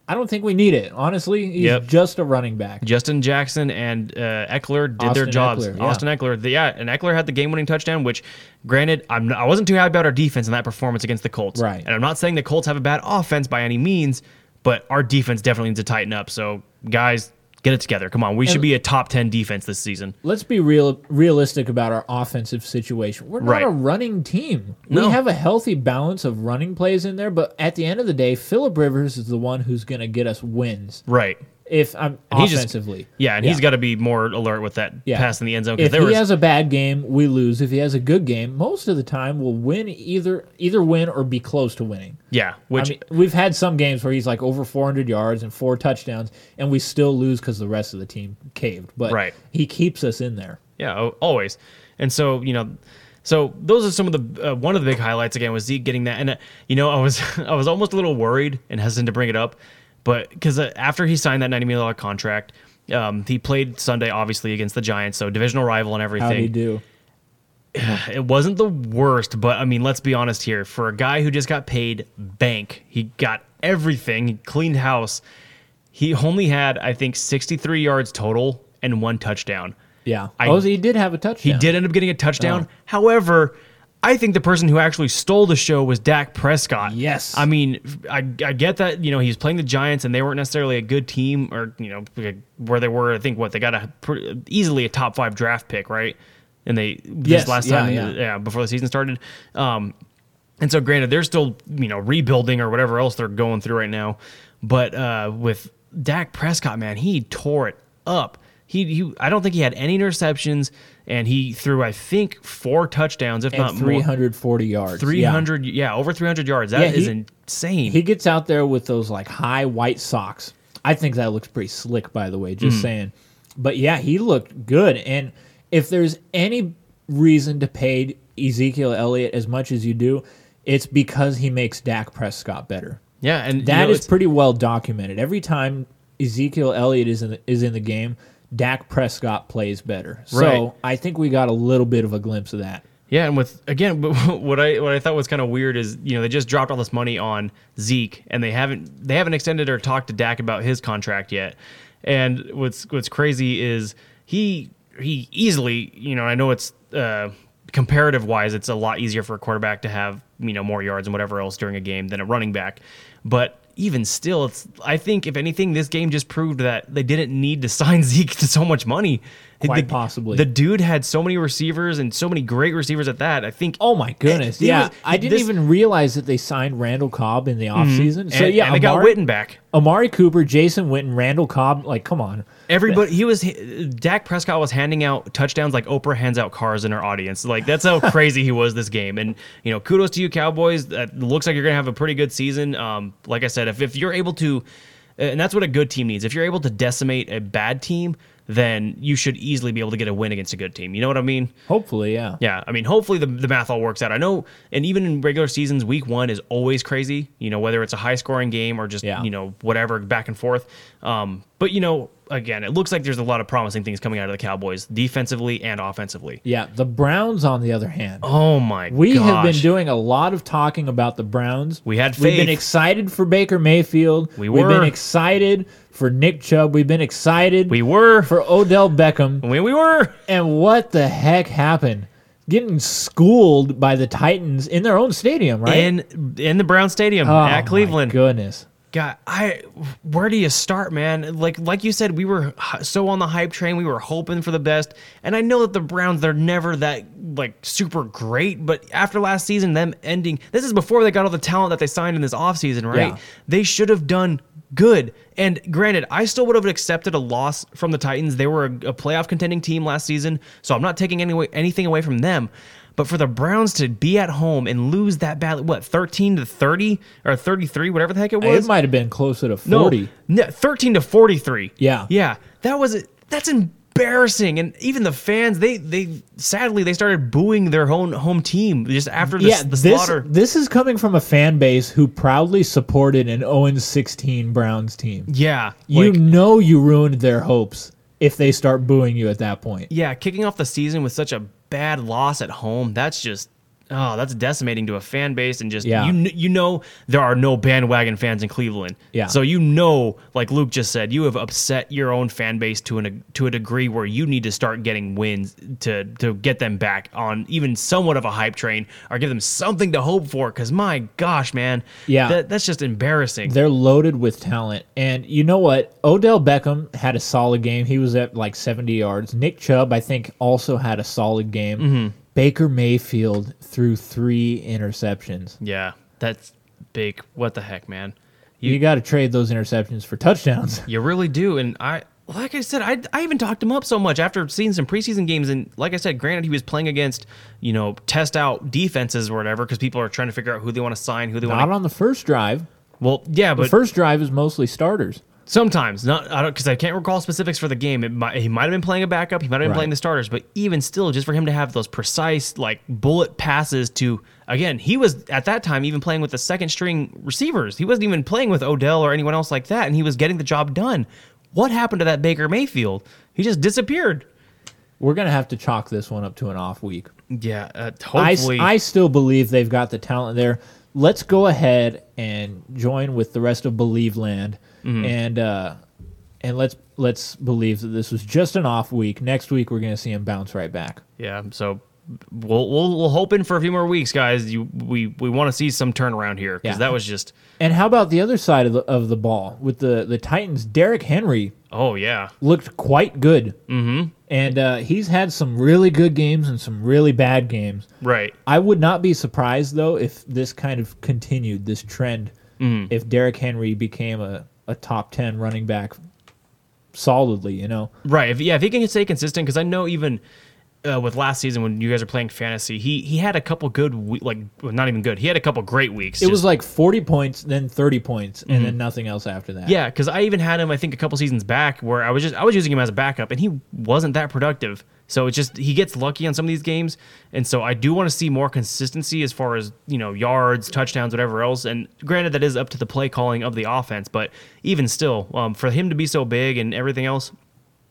I don't think we need it. Honestly, he's Yep. just a running back. Justin Jackson and uh, Ekeler did their jobs. Ekeler, yeah. Austin Ekeler, the, yeah, and Ekeler had the game-winning touchdown. Which, granted, I'm not, I wasn't too happy about our defense in that performance against the Colts. Right. And I'm not saying the Colts have a bad offense by any means, but our defense definitely needs to tighten up. So, guys, get it together. Come on, we should be a top ten defense this season. Let's be real realistic about our offensive situation. We're not Right. a running team. No. We have a healthy balance of running plays in there, but at the end of the day, Philip Rivers is the one who's going to get us wins. Right. If I'm And he just- offensively, Yeah, and he's got to be more alert with that Yeah. pass in the end zone If there he was has a bad game, we lose. If he has a good game, most of the time we'll win either either win or be close to winning. yeah, which I mean, we've had some games where he's like over 400 yards and four touchdowns, and we still lose because the rest of the team caved. But Right. he keeps us in there. Yeah, always. And so you know, so those are some of the uh, one of the big highlights again was Zeke getting that. And uh, you know, I was I was almost a little worried and hesitant to bring it up, but because uh, after he signed that ninety million dollar contract, um, he played Sunday obviously against the Giants, so divisional rival and everything. How do you everything. do? It wasn't the worst, but I mean, let's be honest here. For a guy who just got paid bank, he got everything, he cleaned house. He only had I think sixty three yards total and one touchdown. Yeah. I- oh, he did have a touchdown. He did end up getting a touchdown. Oh. However, I think the person who actually stole the show was Dak Prescott. Yes. I mean, I, I get that, you know, he's playing the Giants and they weren't necessarily a good team or, you know, where they were, I think, what, they got a easily a top five draft pick, right? And they, this Yes, last yeah, time, yeah. yeah, before the season started. Um, and so, granted, they're still, you know, rebuilding or whatever else they're going through right now. But uh, with Dak Prescott, man, he tore it up. He, he, I don't think he had any interceptions, and he threw, I think, four touchdowns, if And not more. 340 yards. 300, yeah. over 300 yards. That is Yeah, he- insane. He gets out there with those like high white socks. I think that looks pretty slick, by the way. Just hmm. saying. But yeah, he looked good. And if there's any reason to pay Ezekiel Elliott as much as you do, it's because he makes Dak Prescott better. yeah, and That you know, is pretty well documented. Every time Ezekiel Elliott is in the, is in the game, Dak Prescott plays better. So Right. I think we got a little bit of a glimpse of that. Yeah, and with again, what I what I thought was kind of weird is you know they just dropped all this money on Zeke, and they haven't they haven't extended or talked to Dak about his contract yet. And what's what's crazy is he he easily you know I know it's uh, comparative wise it's a lot easier for a quarterback to have you know more yards and whatever else during a game than a running back, but even still, it's I think if anything, this game just proved that they didn't need to sign Zeke to so much money. Quite The- possibly. the dude had so many receivers and so many great receivers at that. I think. Oh my goodness! Yeah, was- I didn't this- even realize that they signed Randall Cobb in the mm-hmm. offseason. So and, yeah, and they got Witten back. Amari Cooper, Jason Witten, Randall Cobb. Like, come on. Everybody, he was. Dak Prescott was handing out touchdowns like Oprah hands out cars in her audience. Like that's how crazy he was this game. And you know, kudos to you Cowboys. That looks like you're gonna have a pretty good season. Um, like I said, if if you're able to, and that's what a good team needs. If you're able to decimate a bad team, then you should easily be able to get a win against a good team. You know what I mean? Hopefully, yeah. Yeah, I mean, hopefully the, the math all works out. I know, and even in regular seasons, week one is always crazy. You know, whether it's a high scoring game or just Yeah. you know whatever back and forth. Um, but you know, again, it looks like there's a lot of promising things coming out of the Cowboys, defensively and offensively. Yeah, the Browns, on the other hand, Oh my! we have been doing a lot of talking about the Browns. We had We've been excited for Baker Mayfield. We were. We've been excited for Nick Chubb. We've been excited We were. for Odell Beckham. we, we were. And what the heck happened? Getting schooled by the Titans in their own stadium, right? In in the Brown Stadium Oh, at Cleveland. My goodness. God, I where do you start, man? Like like you said, we were so on the hype train. We were hoping for the best, and I know that the Browns they're never that like super great. But after last season, them ending this is before they got all the talent that they signed in this offseason, right? Yeah. They should have done good. And granted, I still would have accepted a loss from the Titans. They were a, a playoff contending team last season, so I'm not taking any, anything away from them. But for the Browns to be at home and lose that badly, what, 13 to 30 or 33, whatever the heck it was? It might have been closer to no, 40. no, 13 to 43. Yeah. Yeah. That was, it. that's embarrassing. And even the fans, they, they, sadly, they started booing their own home team just after the, yeah, the this, slaughter. this is coming from a fan base who proudly supported an 0 16 Browns team. Yeah. You like- know you ruined their hopes if they start booing you at that point. yeah, kicking off the season with such a bad loss at home, that's just oh, that's decimating to a fan base and just Yeah. you kn- you know there are no bandwagon fans in Cleveland. Yeah. So you know, like Luke just said, you have upset your own fan base to an to a degree where you need to start getting wins to to get them back on even somewhat of a hype train or give them something to hope for cuz my gosh, man. Yeah. That, that's just embarrassing. They're loaded with talent. And you know what? Odell Beckham had a solid game. He was at like 70 yards. Nick Chubb, I think, also had a solid game. Mm-hmm. Baker Mayfield threw three interceptions. yeah. That's big. What the heck, man? You, got to trade those interceptions for touchdowns. You really do. And I, like I said, I, I even talked him up so much after seeing some preseason games. And like I said, granted, he was playing against, you know, test out defenses or whatever because people are trying to figure out who they want to sign, who they Not want to. on the first drive. Well, yeah, but. The first drive is mostly starters. Sometimes not. I don't because I can't recall specifics for the game. It might, he might have been playing a backup. He might have been Right. playing the starters. But even still, just for him to have those precise like bullet passes to again, he was at that time even playing with the second string receivers. He wasn't even playing with Odell or anyone else like that, and he was getting the job done. What happened to that Baker Mayfield? He just disappeared. We're going to have to chalk this one up to an off week. Yeah, uh, I, hopefully. I still believe they've got the talent there. Let's go ahead and join with the rest of Believeland, Mm-hmm. and uh, and let's let's believe that this was just an off week. Next week we're going to see him bounce right back. yeah, so we'll we'll we'll hope in for a few more weeks, guys. You we we want to see some turnaround here because Yeah. that was just And how about the other side of the of the ball with the the Titans? Derrick Henry oh yeah looked quite good, mm-hmm. and uh, he's had some really good games and some really bad games. right. I would not be surprised though if this kind of continued this trend. Mm-hmm. If Derrick Henry became a, a top ten running back solidly, you know. Right. If, yeah, if he can stay consistent, because I know even uh, with last season when you guys are playing fantasy, he he had a couple good, we- like well, not even good. He had a couple great weeks. It just- was like forty points, then thirty points, and then nothing else after that. Yeah, because I even had him. I think a couple seasons back where I was just I was using him as a backup, and he wasn't that productive. So it's just he gets lucky on some of these games, and so I do want to see more consistency as far as you know yards, touchdowns, whatever else. And granted, that is up to the play calling of the offense, but even still, um, for him to be so big and everything else,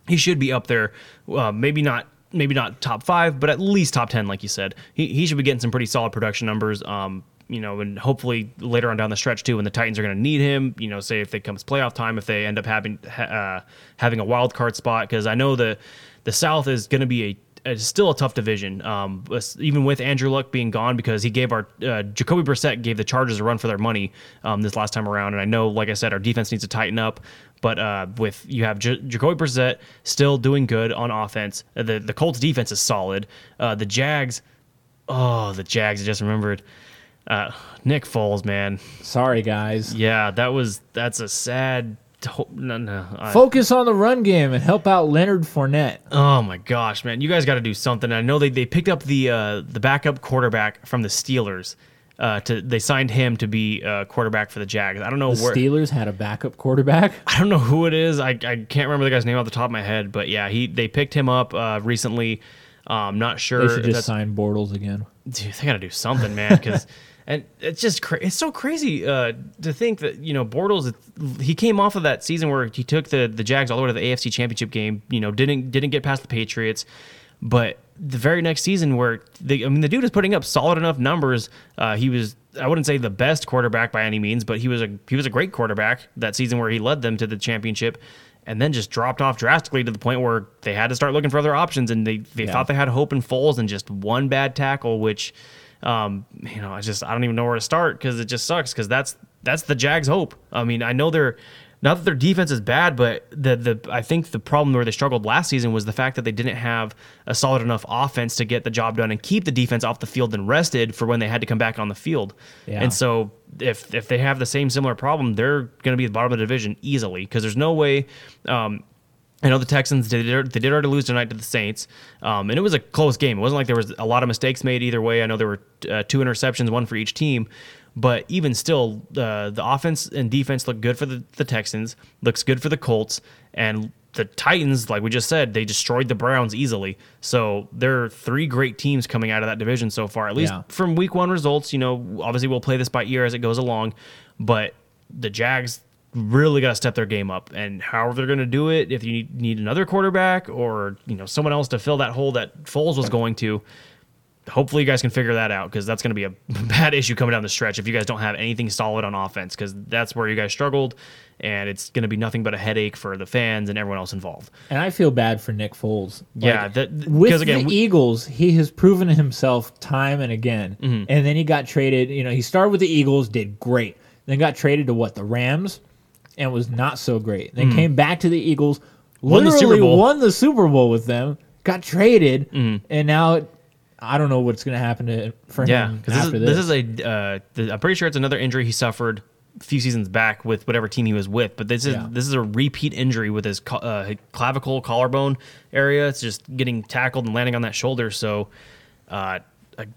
he should be up there. Uh, maybe not, maybe not top five, but at least top ten, like you said. He he should be getting some pretty solid production numbers. Um, you know, and hopefully later on down the stretch too, when the Titans are going to need him. You know, say if it comes playoff time, if they end up having uh, having a wild card spot, because I know the the South is going to be a it's still a tough division, um, even with Andrew Luck being gone because he gave our uh, Jacoby Brissett gave the Chargers a run for their money um, this last time around, and I know, like I said, our defense needs to tighten up. But uh, with you have J- Jacoby Brissett still doing good on offense, the the Colts defense is solid. Uh, the Jags, oh, the Jags! I just remembered uh, Nick Foles, man. Sorry, guys. Yeah, that was that's a sad. No, no. I- Focus on the run game and help out Leonard Fournette. Oh my gosh, man! You guys got to do something. I know they, they picked up the uh, the backup quarterback from the Steelers. Uh, to they signed him to be uh, quarterback for the Jags. I don't know The where. Steelers had a backup quarterback. I don't know who it is. I, I can't remember the guy's name off the top of my head. But yeah, he they picked him up uh, recently. Um, not sure. They should just sign Bortles again. dude, they got to do something, man. Because and it's just cra- it's so crazy uh, to think that you know Bortles he came off of that season where he took the the Jags all the way to the AFC Championship game. You know, didn't didn't get past the Patriots, but the very next season where the, I mean the dude is putting up solid enough numbers. Uh, he was I wouldn't say the best quarterback by any means, but he was a he was a great quarterback that season where he led them to the championship. And then just dropped off drastically to the point where they had to start looking for other options, and they, they Yeah. thought they had hope in Foles, and just one bad tackle, which um, you know, I just I don't even know where to start because it just sucks because that's that's the Jags' hope. I mean, I know they're not that their defense is bad, but the the I think the problem where they struggled last season was the fact that they didn't have a solid enough offense to get the job done and keep the defense off the field and rested for when they had to come back on the field. Yeah. And so if if they have the same similar problem, they're going to be at the bottom of the division easily because there's no way. Um, I know the Texans did they did already lose tonight to the Saints, um, and it was a close game. It wasn't like there was a lot of mistakes made either way. I know there were uh, two interceptions, one for each team, but even still, uh, the offense and defense look good for the, the Texans, looks good for the Colts, and the Titans, like we just said, they destroyed the Browns easily. So there are three great teams coming out of that division so far, at least Yeah. from Week One results. You know, obviously we'll play this by ear as it goes along, but the Jags really got to step their game up and however they're going to do it if you need, need another quarterback or you know someone else to fill that hole that Foles was going to hopefully you guys can figure that out because that's going to be a bad issue coming down the stretch if you guys don't have anything solid on offense because that's where you guys struggled and it's going to be nothing but a headache for the fans and everyone else involved And I feel bad for Nick Foles. yeah Like, that, with because again the we- Eagles, he has proven himself time and again. Mm-hmm. And then he got traded. You know, he started with the Eagles, did great. Then got traded to what the Rams, and was not so great. Then came back to the Eagles. Won the literally Super Bowl. won the Super Bowl with them. Got traded, and now I don't know what's going to happen to for yeah him because this, is- this. this is a uh, th- i'm pretty sure it's another injury he suffered a few seasons back with whatever team he was with but this is Yeah. this is a repeat injury with his co- uh, clavicle collarbone area it's just getting tackled and landing on that shoulder so uh,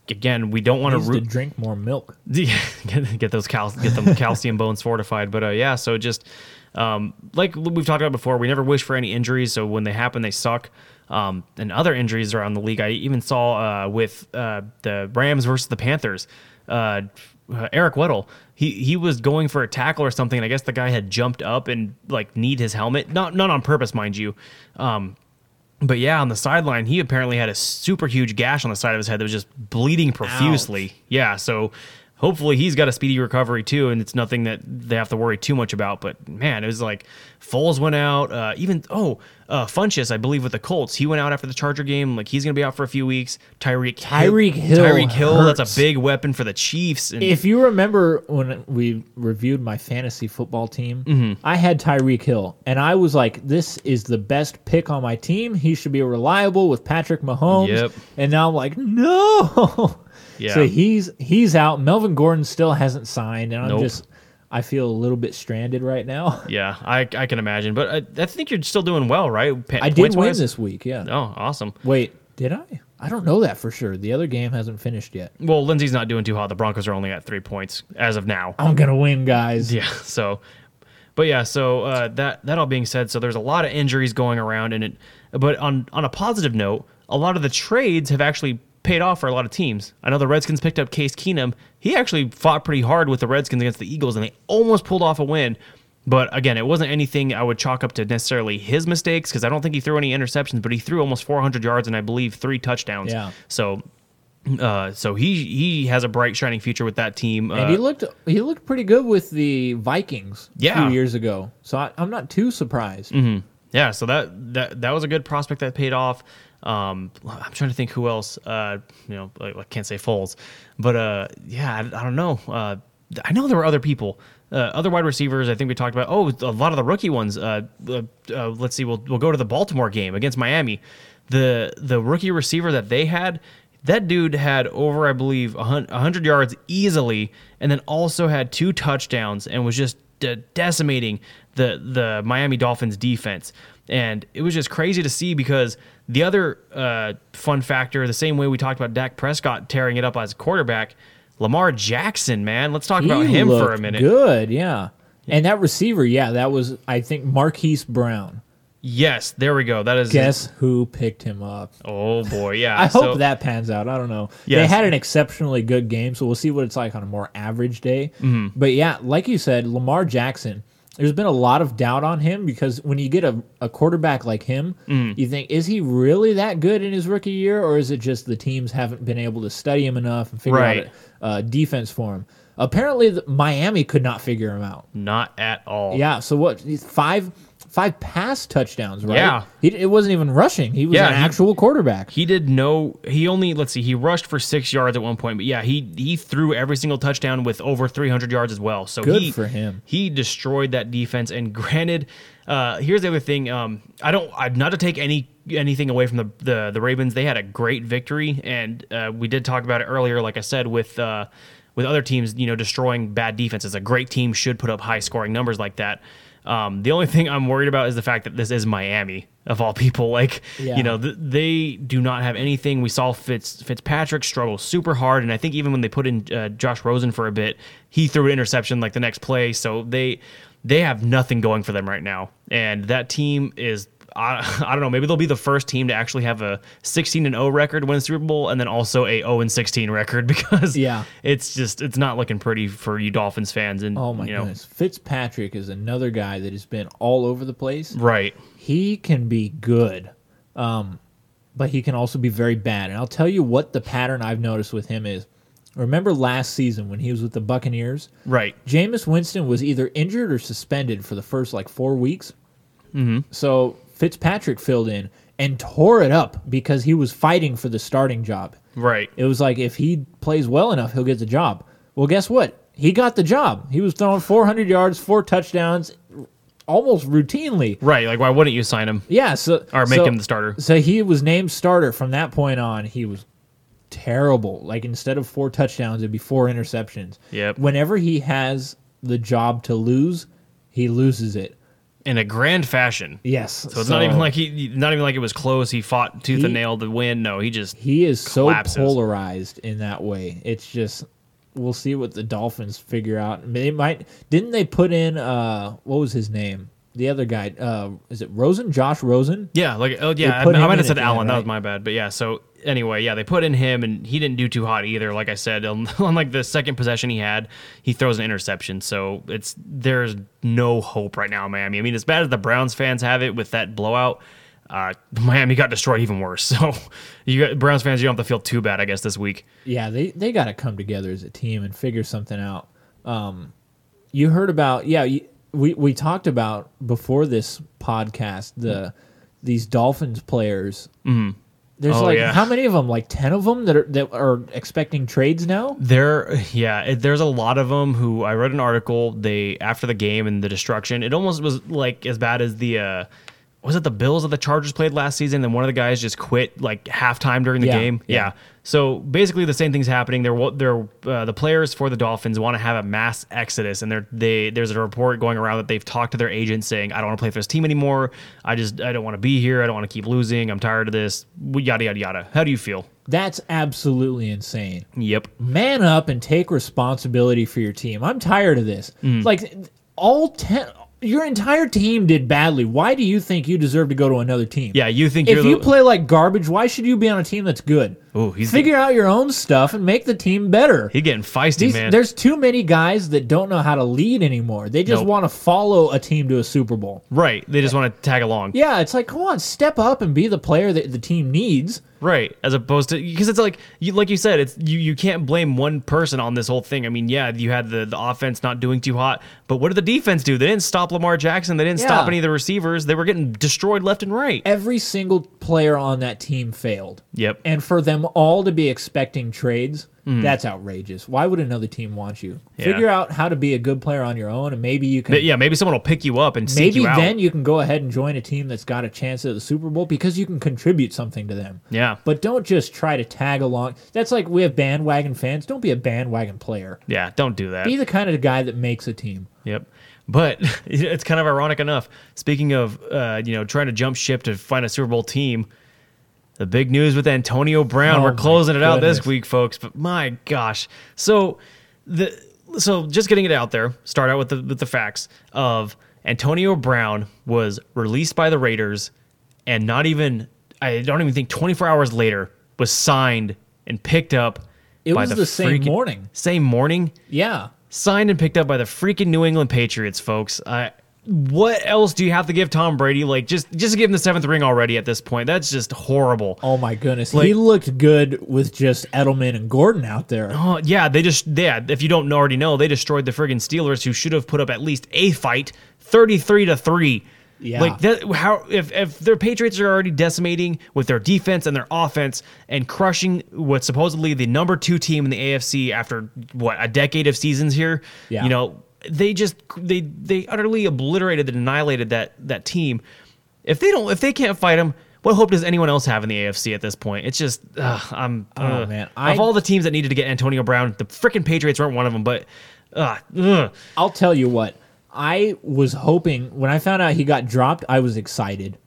again we don't want to to drink more milk. Get, get those cal- get them calcium bones fortified. But uh, yeah, so just um, like we've talked about before, we never wish for any injuries. So when they happen, they suck. Um, and other injuries around the league, I even saw uh, with uh, the Rams versus the Panthers. Uh, Eric Weddle, he he was going for a tackle or something, and I guess the guy had jumped up and like kneed his helmet, not not on purpose, mind you. Um, but yeah, on the sideline, he apparently had a super huge gash on the side of his head that was just bleeding profusely. Yeah, so hopefully he's got a speedy recovery too, and it's nothing that they have to worry too much about. But man, it was like Foles went out. Uh, even oh, uh, Funchess, I believe with the Colts, he went out after the Charger game. Like he's gonna be out for a few weeks. Tyreek Tyreek Hill Tyreek Hill, hurts. that's a big weapon for the Chiefs. And If you remember when we reviewed my fantasy football team, Mm-hmm. I had Tyreek Hill, and I was like, "This is the best pick on my team. He should be reliable with Patrick Mahomes." Yep. And now I'm like, "No." Yeah. So he's he's out. Melvin Gordon still hasn't signed, and I'm Nope. just I feel a little bit stranded right now. yeah, I, I can imagine, but I, I think you're still doing well, right? Pa- I did win this week. Yeah. Oh, awesome. Wait, did I? I don't know that for sure. The other game hasn't finished yet. Well, Lindsay's not doing too hot. The Broncos are only at three points as of now. I'm gonna win, guys. Yeah. So, but yeah. So uh, that that all being said, so there's a lot of injuries going around, and it. But on on a positive note, a lot of the trades have actually paid off for a lot of teams. I know the Redskins picked up Case Keenum. He actually fought pretty hard with the Redskins against the Eagles, and they almost pulled off a win. But again, it wasn't anything I would chalk up to necessarily his mistakes because I don't think he threw any interceptions, but he threw almost 400 yards and I believe three touchdowns. Yeah. So, uh, so he he has a bright shining future with that team. And he Uh, looked he looked pretty good with the Vikings Yeah. a few years ago. So I, I'm not too surprised. Yeah, so that that that was a good prospect that paid off. Um, I'm trying to think who else. Uh, you know, I can't say Foles, but uh, yeah, I, I don't know. Uh, I know there were other people, uh, other wide receivers. I think we talked about. Oh, a lot of the rookie ones. Uh, uh, let's see. We'll we'll go to the Baltimore game against Miami. The the rookie receiver that they had. That dude had over, I believe, a 100 yards easily, and then also had two touchdowns and was just de- decimating the the Miami Dolphins defense. And it was just crazy to see because the other uh, fun factor, the same way we talked about Dak Prescott tearing it up as quarterback, Lamar Jackson, man, let's talk about him for a minute. Good, yeah. And that receiver, yeah, that was I think Marquise Brown. Yes, there we go. That is Guess who picked him up? Oh boy, yeah. I so- hope that pans out. I don't know. They had an exceptionally good game, so we'll see what it's like on a more average day. Mm-hmm. But yeah, like you said, Lamar Jackson. There's been a lot of doubt on him because when you get a, a quarterback like him, Mm. you think, is he really that good in his rookie year, or is it just the teams haven't been able to study him enough and figure Right. out a uh, defense for him? Apparently, the, Miami could not figure him out. not at all. Yeah. So what? Five five pass touchdowns, right? Yeah. He, it wasn't even rushing. He was Yeah, an he- actual quarterback. He did no. He only let's see. He rushed for six yards at one point, but yeah, he he threw every single touchdown with over 300 yards as well. So Good he, for him. He destroyed that defense. And granted, uh, here's the other thing. Um, I don't. I not to take any anything away from the the, the Ravens. They had a great victory, and uh, we did talk about it earlier. Like I said, with. Uh, with other teams, you know, destroying bad defenses, a great team should put up high scoring numbers like that. Um, the only thing I'm worried about is the fact that this is Miami of all people. Like, Yeah. you know, th- they do not have anything. We saw Fitz Fitzpatrick struggle super hard, and I think even when they put in uh, Josh Rosen for a bit, he threw an interception like the next play. So they they have nothing going for them right now, and that team is. I, I don't know. Maybe they'll be the first team to actually have a 16 and 0 record win the Super Bowl, and then also a 0 and 16 record because Yeah. it's just it's not looking pretty for you Dolphins fans. And Oh my you know, goodness. Fitzpatrick is another guy that has been all over the place. right? He can be good, um, but he can also be very bad. And I'll tell you what the pattern I've noticed with him is. Remember last season when he was with the Buccaneers? Right. Jameis Winston was either injured or suspended for the first like four weeks. Mm-hmm. So Fitzpatrick filled in and tore it up because he was fighting for the starting job. Right. It was like if he plays well enough, he'll get the job. Well, guess what? He got the job. He was throwing 400 yards, four touchdowns, almost routinely. Right. Like, why wouldn't you sign him Yeah, so or make so- him the starter? So he was named starter from that point on. He was terrible. Like instead of four touchdowns, it'd be four interceptions. Yep. Whenever he has the job to lose, he loses it. In a grand fashion. Yes. So it's not even like he, not even like it was close. He fought tooth He- and nail to win. No, he just he is so polarized in that way. It's just we'll see what the Dolphins figure out. They might didn't they put in uh what was his name? The other guy, uh is it Rosen? Josh Rosen? yeah, like oh yeah, I, I might have said at the end, Allen. That was my bad. But yeah, so anyway, yeah, they put in him, and he didn't do too hot either. Like I said, on, on like the second possession he had, he throws an interception. So it's there's no hope right now, Miami. I mean, as bad as the Browns fans have it with that blowout. Uh, Miami got destroyed even worse. So you got Browns fans, you don't have to feel too bad, I guess, this week. Yeah, they they got to come together as a team and figure something out. Um you heard about yeah, you, we we talked about before this podcast the these Dolphins players. Mm. There's Oh, like yeah. how many of them? Like 10 of them that are that are expecting trades now? There, yeah, it, there's a lot of them who I read an article. They after the game and the destruction, it almost was like as bad as the. Uh, was it the Bills that the Chargers played last season? And one of the guys just quit like halftime during the Yeah, game. yeah. Yeah. So basically, the same thing's happening. They're they're uh, the players for the Dolphins want to have a mass exodus, and they're they there's a report going around that they've talked to their agents saying, "I don't want to play for this team anymore. I just I don't want to be here. I don't want to keep losing. I'm tired of this. Yada yada yada." How do you feel? That's absolutely insane. Yep. man up and take responsibility for your team. I'm tired of this. Mm. Like all ten, your entire team did badly. Why do you think you deserve to go to another team? Yeah, you think If you the, play like garbage, why should you be on a team that's good? Ooh, he's Figure out your own stuff and make the team better. He getting feisty, These- man. There's too many guys that don't know how to lead anymore. They just Nope. want to follow a team to a Super Bowl. Right. They just want to tag along. Yeah, it's like, come on, step up and be the player that the team needs. Right. As opposed to because it's like you like you said, it's you you can't blame one person on this whole thing. I mean, yeah, you had the the offense not doing too hot, but what did the defense do? They didn't stop Lamar Jackson. They didn't stop any of the receivers. They were getting destroyed left and right. Every single player on that team failed. Yep. And for them all to be expecting trades, that's outrageous. Why would another team want you? Yeah. Figure out how to be a good player on your own, and maybe you can. Yeah, maybe someone will pick you up and seek maybe you out. then you can go ahead and join a team that's got a chance at the Super Bowl because you can contribute something to them. yeah. But don't just try to tag along. That's like we have bandwagon fans. Don't be a bandwagon player. Yeah. Don't do that. Be the kind of guy that makes a team. Yep. But it's kind of ironic enough. Speaking of, uh, you know, trying to jump ship to find a Super Bowl team, the big news with Antonio Brown. Oh We're closing it out this week, folks. But my gosh, so the so just getting it out there. Start out with the with the facts of Antonio Brown was released by the Raiders, and not even I don't even think 24 hours later was signed and picked up. It by was the same freaking- morning. Same morning Yeah. signed and picked up by the freaking New England Patriots, folks. Uh, what else do you have to give Tom Brady? Like, just just give him the seventh ring already at this point. That's just horrible. Oh my goodness. Like- he looked good with just Edelman and Gordon out there. Oh, yeah, they just yeah. If you don't already know, they destroyed the friggin' Steelers, who should have put up at least a fight, thirty-three to three. Yeah. Like that, how if if their Patriots are already decimating with their defense and their offense and crushing what's supposedly the number two team in the AFC after what a decade of seasons here, Yeah. you know they just they they utterly obliterated and annihilated that that team. If they don't, if they can't fight them, what hope does anyone else have in the AFC at this point? It's just, ugh, I'm. Oh, ugh. man. of all the teams that needed to get Antonio Brown, the freaking Patriots weren't one of them. But, uh, ugh. I'll tell you what. I was hoping when I found out he got dropped, I was excited.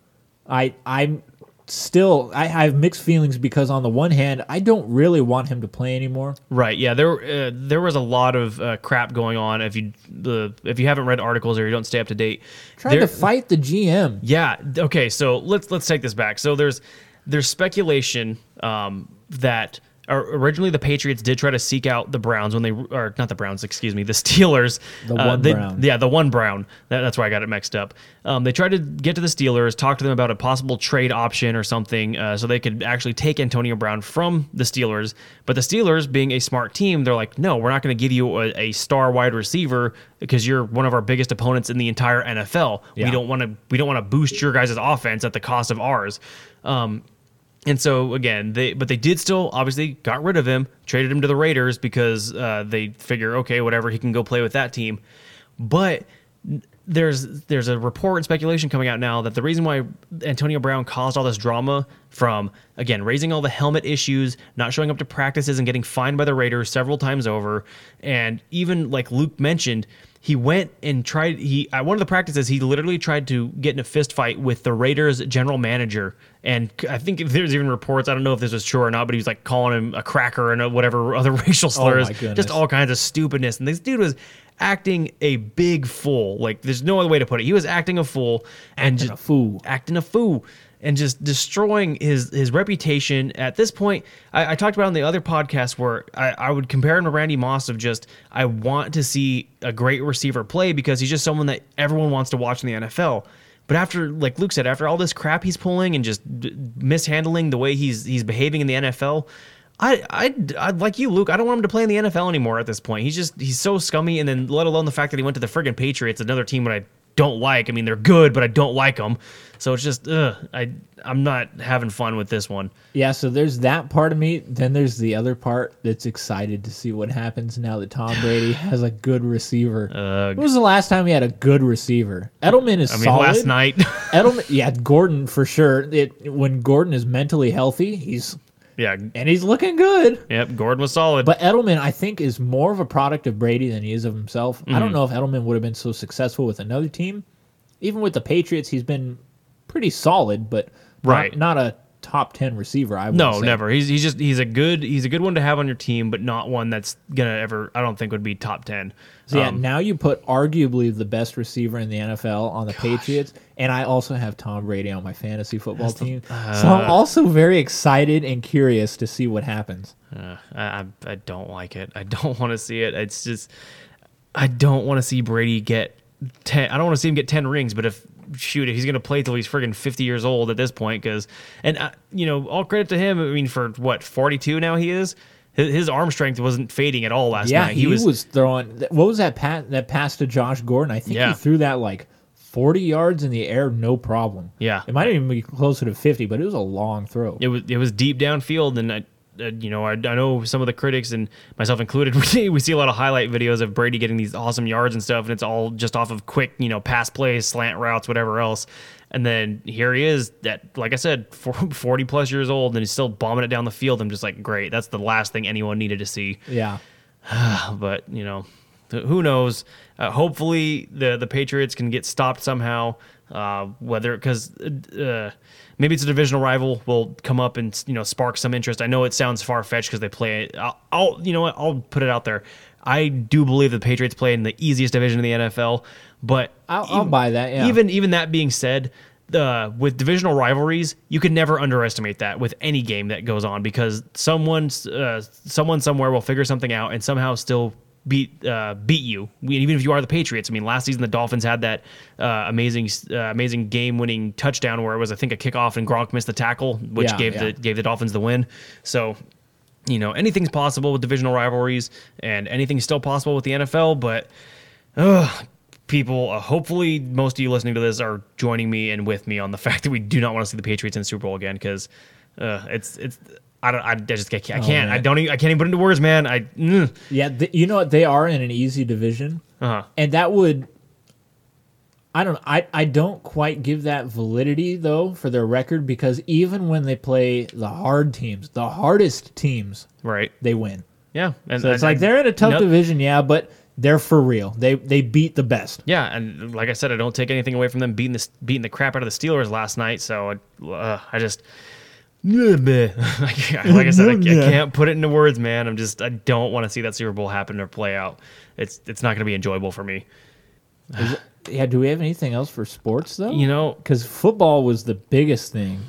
I I'm still I have mixed feelings because on the one hand, I don't really want him to play anymore. Right. Yeah. There. Uh, there was a lot of uh, crap going on. If you the if you haven't read articles or you don't stay up to date, Tried there- to fight the GM. Yeah. Okay. So let's let's take this back. So there's there's speculation um, that originally the Patriots did try to seek out the Browns when they or not the Browns, excuse me, the Steelers. The Uh, one they- Brown. Yeah, the one Brown. That, that's why I got it mixed up. Um, they tried to get to the Steelers, talk to them about a possible trade option or something, uh, so they could actually take Antonio Brown from the Steelers. But the Steelers, being a smart team, they're like, no, we're not going to give you a, a star wide receiver because you're one of our biggest opponents in the entire NFL. We don't want to. We don't want to boost your guys' offense at the cost of ours. Um, and so again, they but they did still obviously got rid of him, traded him to the Raiders because uh, they figure okay, whatever, he can go play with that team. But there's there's a report and speculation coming out now that the reason why Antonio Brown caused all this drama from again raising all the helmet issues, not showing up to practices and getting fined by the Raiders several times over, and even like Luke mentioned, he went and tried he at one of the practices he literally tried to get in a fist fight with the Raiders general manager. And I think there's even reports I don't know if this was true or not but he was like calling him a cracker and uh, whatever other racial slurs. my goodness. just all kinds of stupidness. And this dude was acting a big fool. Like there's no other way to put it. He was acting a fool and Acting just a fool. acting a fool and just destroying his his reputation at this point I, I talked about on the other podcast where I, I would compare him to Randy Moss of just I want to see a great receiver play because he's just someone that everyone wants to watch in the NFL but after like Luke said after all this crap he's pulling and just d- mishandling the way he's he's behaving in the NFL I, I, I like you, Luke. I don't want him to play in the NFL anymore at this point. He's just he's so scummy, and then let alone the fact that he went to the friggin' Patriots, another team that I don't like. I mean, they're good, but I don't like them. So it's just, ugh, I I'm not having fun with this one. Yeah, so there's that part of me. Then there's the other part that's excited to see what happens now that Tom Brady has a good receiver. Uh, when was the last time he had a good receiver? Edelman is I mean, solid. last night, Edelman, yeah, Gordon for sure. It, when Gordon is mentally healthy, he's yeah, and he's looking good. yep, Gordon was solid. But Edelman, I think, is more of a product of Brady than he is of himself. I Mm-hmm. don't know if Edelman would have been so successful with another team. Even with the Patriots, he's been pretty solid, but not- Right. not, a top ten receiver. I would no, say. never. He's he's just he's a good he's a good one to have on your team, but not one that's gonna ever. I don't think would be top ten. So yeah, Um, now you put arguably the best receiver in the NFL on the Patriots, and I also have Tom Brady on my fantasy football team. so uh, I'm also very excited and curious to see what happens. Uh, I, I I don't like it. I don't want to see it. It's just I don't want to see Brady get ten. I don't want to see him get ten rings. But if shoot, if he's gonna play till he's friggin' fifty years old at this point, because and uh, you know all credit to him. I mean, for what forty two now he is. His, his arm strength wasn't fading at all last Yeah, night. he, was, throwing. What was that pass? That pass to Josh Gordon? I think Yeah. he threw that like 40 yards in the air, no problem. Yeah. it might even be closer to 50, but it was a long throw. it was it was deep downfield, and I, you know I, I know some of the critics and myself included we see, we see a lot of highlight videos of Brady getting these awesome yards and stuff, and it's all just off of quick you know pass plays, slant routes, whatever else. And then here he is, that like I said, forty plus years old, and he's still bombing it down the field. I'm just like, great. That's the last thing anyone needed to see Yeah, but you know, who knows? Uh, hopefully, the the Patriots can get stopped somehow. Uh, whether because uh, maybe it's a divisional rival will come up and you know spark some interest. I know it sounds far fetched because they play. I'll, I'll you know what I'll put it out there. I do believe the Patriots play in the easiest division in the NFL, but I'll, I'll buy that. Yeah, even even that being said, uh, with divisional rivalries, you can never underestimate that with any game that goes on because someone uh, someone somewhere will figure something out and somehow still beat uh, beat you. We- Even if you are the Patriots, I mean, last season the Dolphins had that uh, amazing uh, amazing game winning touchdown where it was I think a kickoff and Gronk missed the tackle, which Yeah, gave yeah. the gave the Dolphins the win. So you know anything's possible with divisional rivalries and anything's still possible with the NFL, but. Ugh, people, uh, hopefully, most of you listening to this are joining me and with me on the fact that we do not want to see the Patriots in the Super Bowl again because uh, it's it's. I don't. I, I just. I can't. I, can't, I Oh, don't. Even, I can't even put into words, man. I. Mm. Yeah, th- you know what? They are in an easy division, Uh-huh. and that would. I don't. I I don't quite give that validity though for their record because even when they play the hard teams, the hardest teams, Right. they win. Yeah. And So it's I- like I- they're in a tough Nope. division, yeah, but they're for real. They they beat the best. Yeah, and like I said, I don't take anything away from them beating the beating the crap out of the Steelers last night. So uh, I just, like I said, I, I can't put it into words, man. I'm just, I don't want to see that Super Bowl happen or play out. It's it's not going to be enjoyable for me. Yeah. Do we have anything else for sports though? You know, because football was the biggest thing.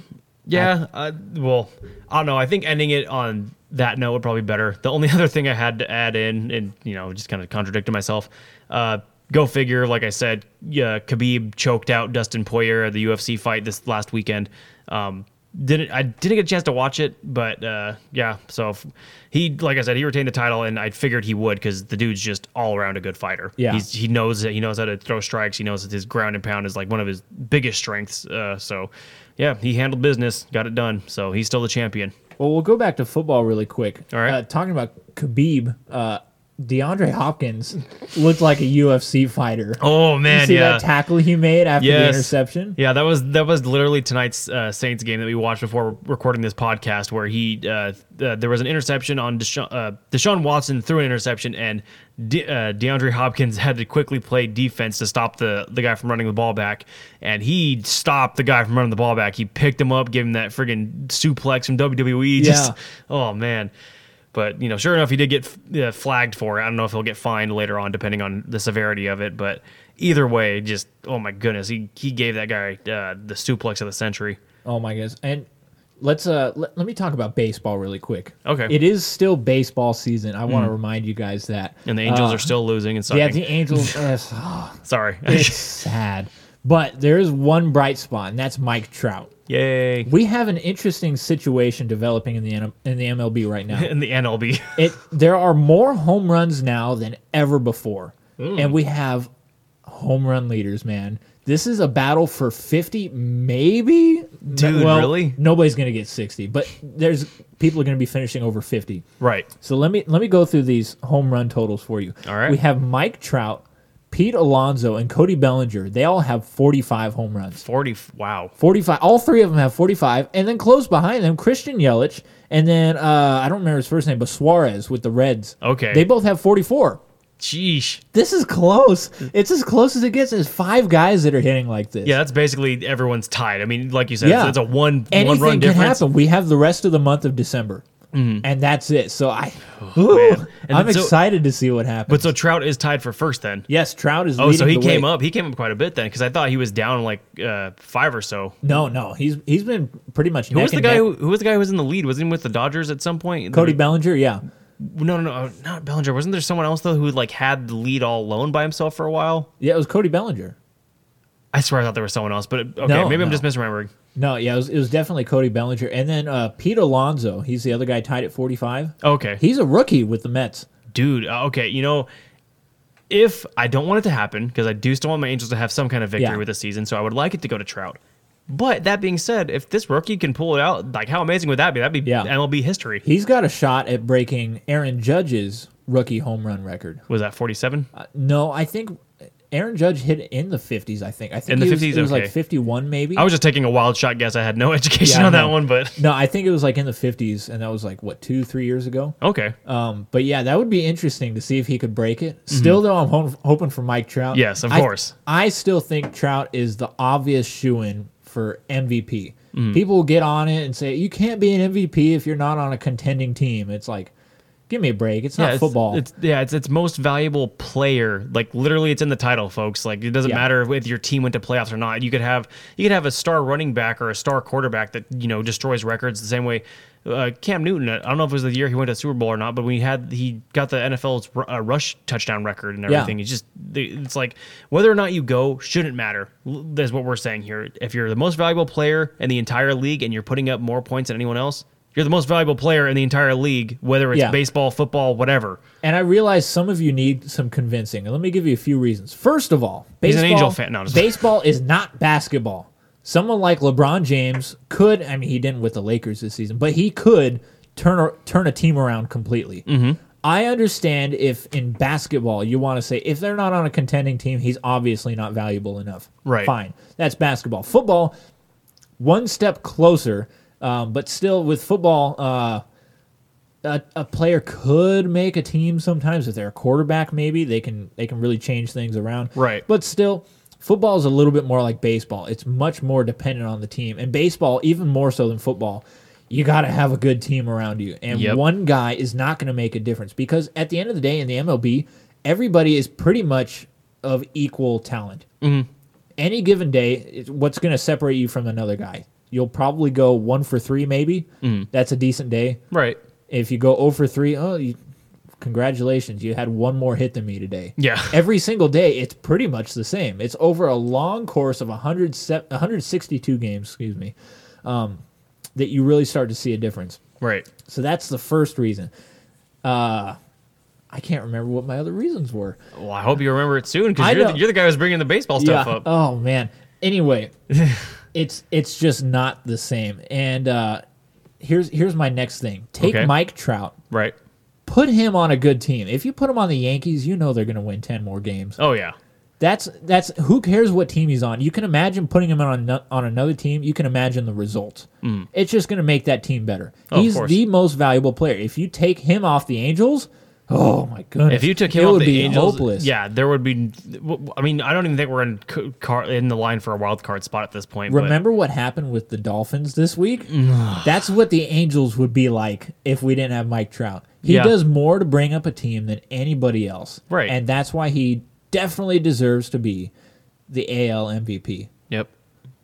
Yeah, uh, well, I don't know. I think ending it on that note would probably be better. The only other thing I had to add in, and you know, just kind of contradicted myself. Uh, go figure. Like I said, yeah, Khabib choked out Dustin Poirier at the UFC fight this last weekend. Um, didn't I didn't get a chance to watch it, but uh, yeah. So he, like I said, he retained the title, and I figured he would because the dude's just all around a good fighter. Yeah. He's, he knows that he knows how to throw strikes. He knows that his ground and pound is like one of his biggest strengths. Uh, so yeah, he handled business, got it done. So he's still the champion. Well, we'll go back to football really quick. All right. Uh, talking about Khabib, uh, DeAndre Hopkins looked like a UFC fighter. Oh you man, see yeah. that tackle he made after the interception? Yeah, that was that was literally tonight's uh, Saints game that we watched before recording this podcast, where he uh, uh, there was an interception on Deshaun, uh, Deshaun Watson threw an interception, and De- uh, DeAndre Hopkins had to quickly play defense to stop the the guy from running the ball back, and he stopped the guy from running the ball back. He picked him up, gave him that friggin' suplex from WWE. Just Yeah. oh man. But you know, sure enough, he did get uh, flagged for it. I don't know if he'll get fined later on, depending on the severity of it. But either way, just oh my goodness, he he gave that guy uh, the suplex of the century. Oh my goodness. And let's uh let, let me talk about baseball really quick. Okay. It is still baseball season. I want to remind you guys that. And the Angels Uh, are still losing and sucking. Yeah, the Angels. yes, oh, Sorry. it's sad. But there is one bright spot, and that's Mike Trout. Yay. We have an interesting situation developing in the N- in the MLB right now. In the NLB. it there are more home runs now than ever before, Mm. and we have home run leaders. Man, this is a battle for fifty, maybe. Dude, well, really? Nobody's gonna get sixty, but there's people are gonna be finishing over fifty. right. So let me let me go through these home run totals for you. All right. we have Mike Trout, Pete Alonso, and Cody Bellinger. They all have forty-five home runs. 40. Wow. 45 all three of them have 45 and then close behind them christian yelich and then uh, i don't remember his first name but suarez with the reds Okay. they both have 44 Sheesh. this is close it's as close as it gets there's five guys that are hitting like this Yeah, that's basically everyone's tied. I mean, like you said, Yeah. it's, it's a one anything one run can difference. happen we have the rest of the month of december and that's it so i Oh. And i'm so- excited to see what happens But so Trout is tied for first then. yes trout is Oh, so he the came way. up. He came up quite a bit then, because I thought he was down like uh, five or so. no no he's he's been pretty much Who was the guy? Who, who was the guy who was in the lead? Was he with the Dodgers at some point? cody bellinger yeah No, no, no, uh, not Bellinger. Wasn't there someone else though who like had the lead all alone by himself for a while? yeah it was cody bellinger I swear I thought there was someone else, but okay, No, maybe I'm just misremembering. No, yeah, it was, it was definitely Cody Bellinger. And then uh, Pete Alonso, he's the other guy tied at 45. Okay, He's a rookie with the Mets. dude. uh, Okay, you know, if I don't want it to happen because I do still want my Angels to have some kind of victory Yeah. with the season, so I would like it to go to Trout. But that being said, if this rookie can pull it out, like how amazing would that be? That'd be Yeah. MLB history. He's got a shot at breaking Aaron Judge's rookie home run record. Was that 47? Uh, no, I think Aaron Judge hit in the 50s, I think. I think In the he was, 50s? it was Okay. like 51 maybe. I was just taking a wild shot guess. I had no education Yeah, on that one, but no, I think it was like in the 50s, and that was like, what, two, three years ago? okay. Um, but yeah, that would be interesting to see if he could break it. Still, though, I'm ho- hoping for Mike Trout. Mm-hmm. Yes, of I- course. I still think Trout is the obvious shoe in for MVP. Mm-hmm. People will get on it and say you can't be an MVP if you're not on a contending team. It's like, give me a break. It's not it's, football. It's yeah, it's it's most valuable player. Like literally, it's in the title, folks. Like it doesn't Yeah. matter if your team went to playoffs or not. You could have you could have a star running back or a star quarterback that you know destroys records the same way. Uh, Cam Newton. I don't know if it was the year he went to Super Bowl or not, but when he had he got the NFL's uh, rush touchdown record and Yeah. everything. It's just it's like whether or not you go shouldn't matter. That's what we're saying here. If you're the most valuable player in the entire league and you're putting up more points than anyone else, You're the most valuable player in the entire league, whether it's Yeah. baseball, football, whatever. And I realize some of you need some convincing. And let me give you a few reasons. First of all, He's an baseball, Angel fan. No, baseball is not basketball. Someone like LeBron James could, I mean, he didn't with the Lakers this season, but he could turn a, turn a team around completely. Mm-hmm. I understand if in basketball you want to say if they're not on a contending team, he's obviously not valuable enough. Right. Fine. That's basketball. Football, one step closer, um, but still with football, uh, a, a player could make a team sometimes if they're a quarterback. Maybe they can they can really change things around. Right. But still, football is a little bit more like baseball. It's much more dependent on the team, and baseball even more so than football. You got to have a good team around you, and Yep. one guy is not going to make a difference because at the end of the day, in the MLB, everybody is pretty much of equal talent. Mm-hmm. Any given day, what's going to separate you from another guy? You'll probably go one for three, maybe. Mm-hmm. That's a decent day. Right. If you go 0 for 3, oh, you, congratulations, you had one more hit than me today. Yeah. Every single day, it's pretty much the same. It's over a long course of 100, se- 162 games, excuse me, um, that you really start to see a difference. Right. So that's the first reason. Uh, I can't remember what my other reasons were. Well, I hope you remember it soon because you're, the- you're the guy who's bringing the baseball stuff yeah. up. Oh man. Anyway, it's it's just not the same. And uh, here's here's my next thing. Take Okay. Mike Trout. Right. put him on a good team. If you put him on the Yankees, you know they're going to win 10 more games. Oh yeah. That's that's who cares what team he's on. You can imagine putting him on ano- on another team. You can imagine the results. It's just going to make that team better. Mm. Oh, he's course. the most valuable player. If you take him off the Angels, oh my goodness. If you took it him off would the be Angels, hopeless. yeah, there would be. I mean, I don't even think we're in car, in the line for a wild card spot at this point. but- Remember what happened with the Dolphins this week? That's what the Angels would be like if we didn't have Mike Trout. He Yeah. does more to bring up a team than anybody else. Right. And that's why he definitely deserves to be the AL MVP. Yep.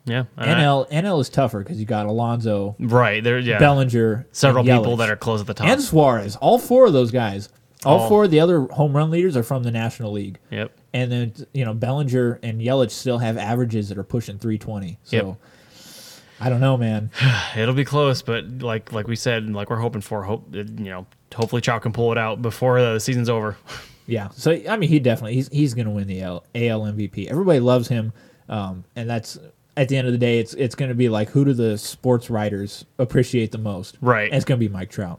Yeah. and I- NL NL is tougher because you got Alonso, right there. Yeah. Bellinger, Several people that are close at the top. and Suarez. All four of those guys. All All- four of the other home run leaders are from the National League. yep. And then you know Bellinger and Yelich still have averages that are pushing 320. So Yep. I don't know, man. It'll be close, but like like we said, like we're hoping for, hope you know, hopefully Chalk can pull it out before the season's over. Yeah. So I mean, he definitely he's he's going to win the AL, AL MVP. Everybody loves him, um, and that's at the end of the day, it's it's going to be like who do the sports writers appreciate the most? Right. And it's going to be Mike Trout.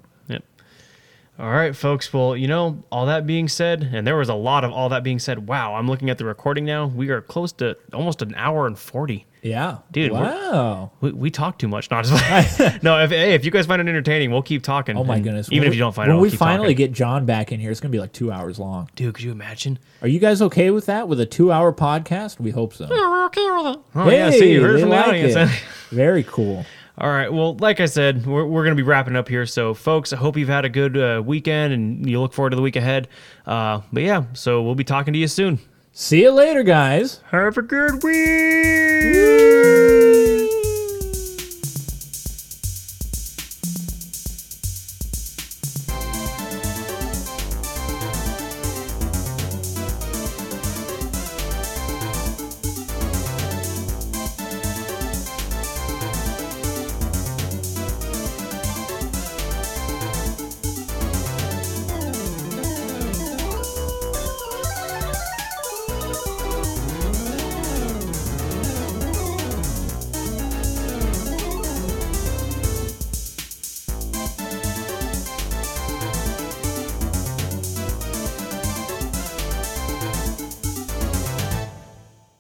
Yep. All right, folks. Well, you know, all that being said, and there was a lot of all that being said. Wow, I'm looking at the recording now. We are close to almost an hour and forty. Yeah. Dude, Wow. We, we talk too much. Not just no. If hey, if you guys find it entertaining, we'll keep talking. Oh my And goodness. Even When if you don't find it, when we'll we keep finally talking. get John back in here, it's going to be like two hours long. dude, could you imagine? Are you guys okay with that? With a two-hour podcast? We hope so. Oh yeah, see, you heard it they from the like audience. Very cool. All right. Well, like I said, we're, we're going to be wrapping up here. So, folks, I hope you've had a good uh, weekend and you look forward to the week ahead. Uh, but yeah, so we'll be talking to you soon. See you later, guys. Have a good week.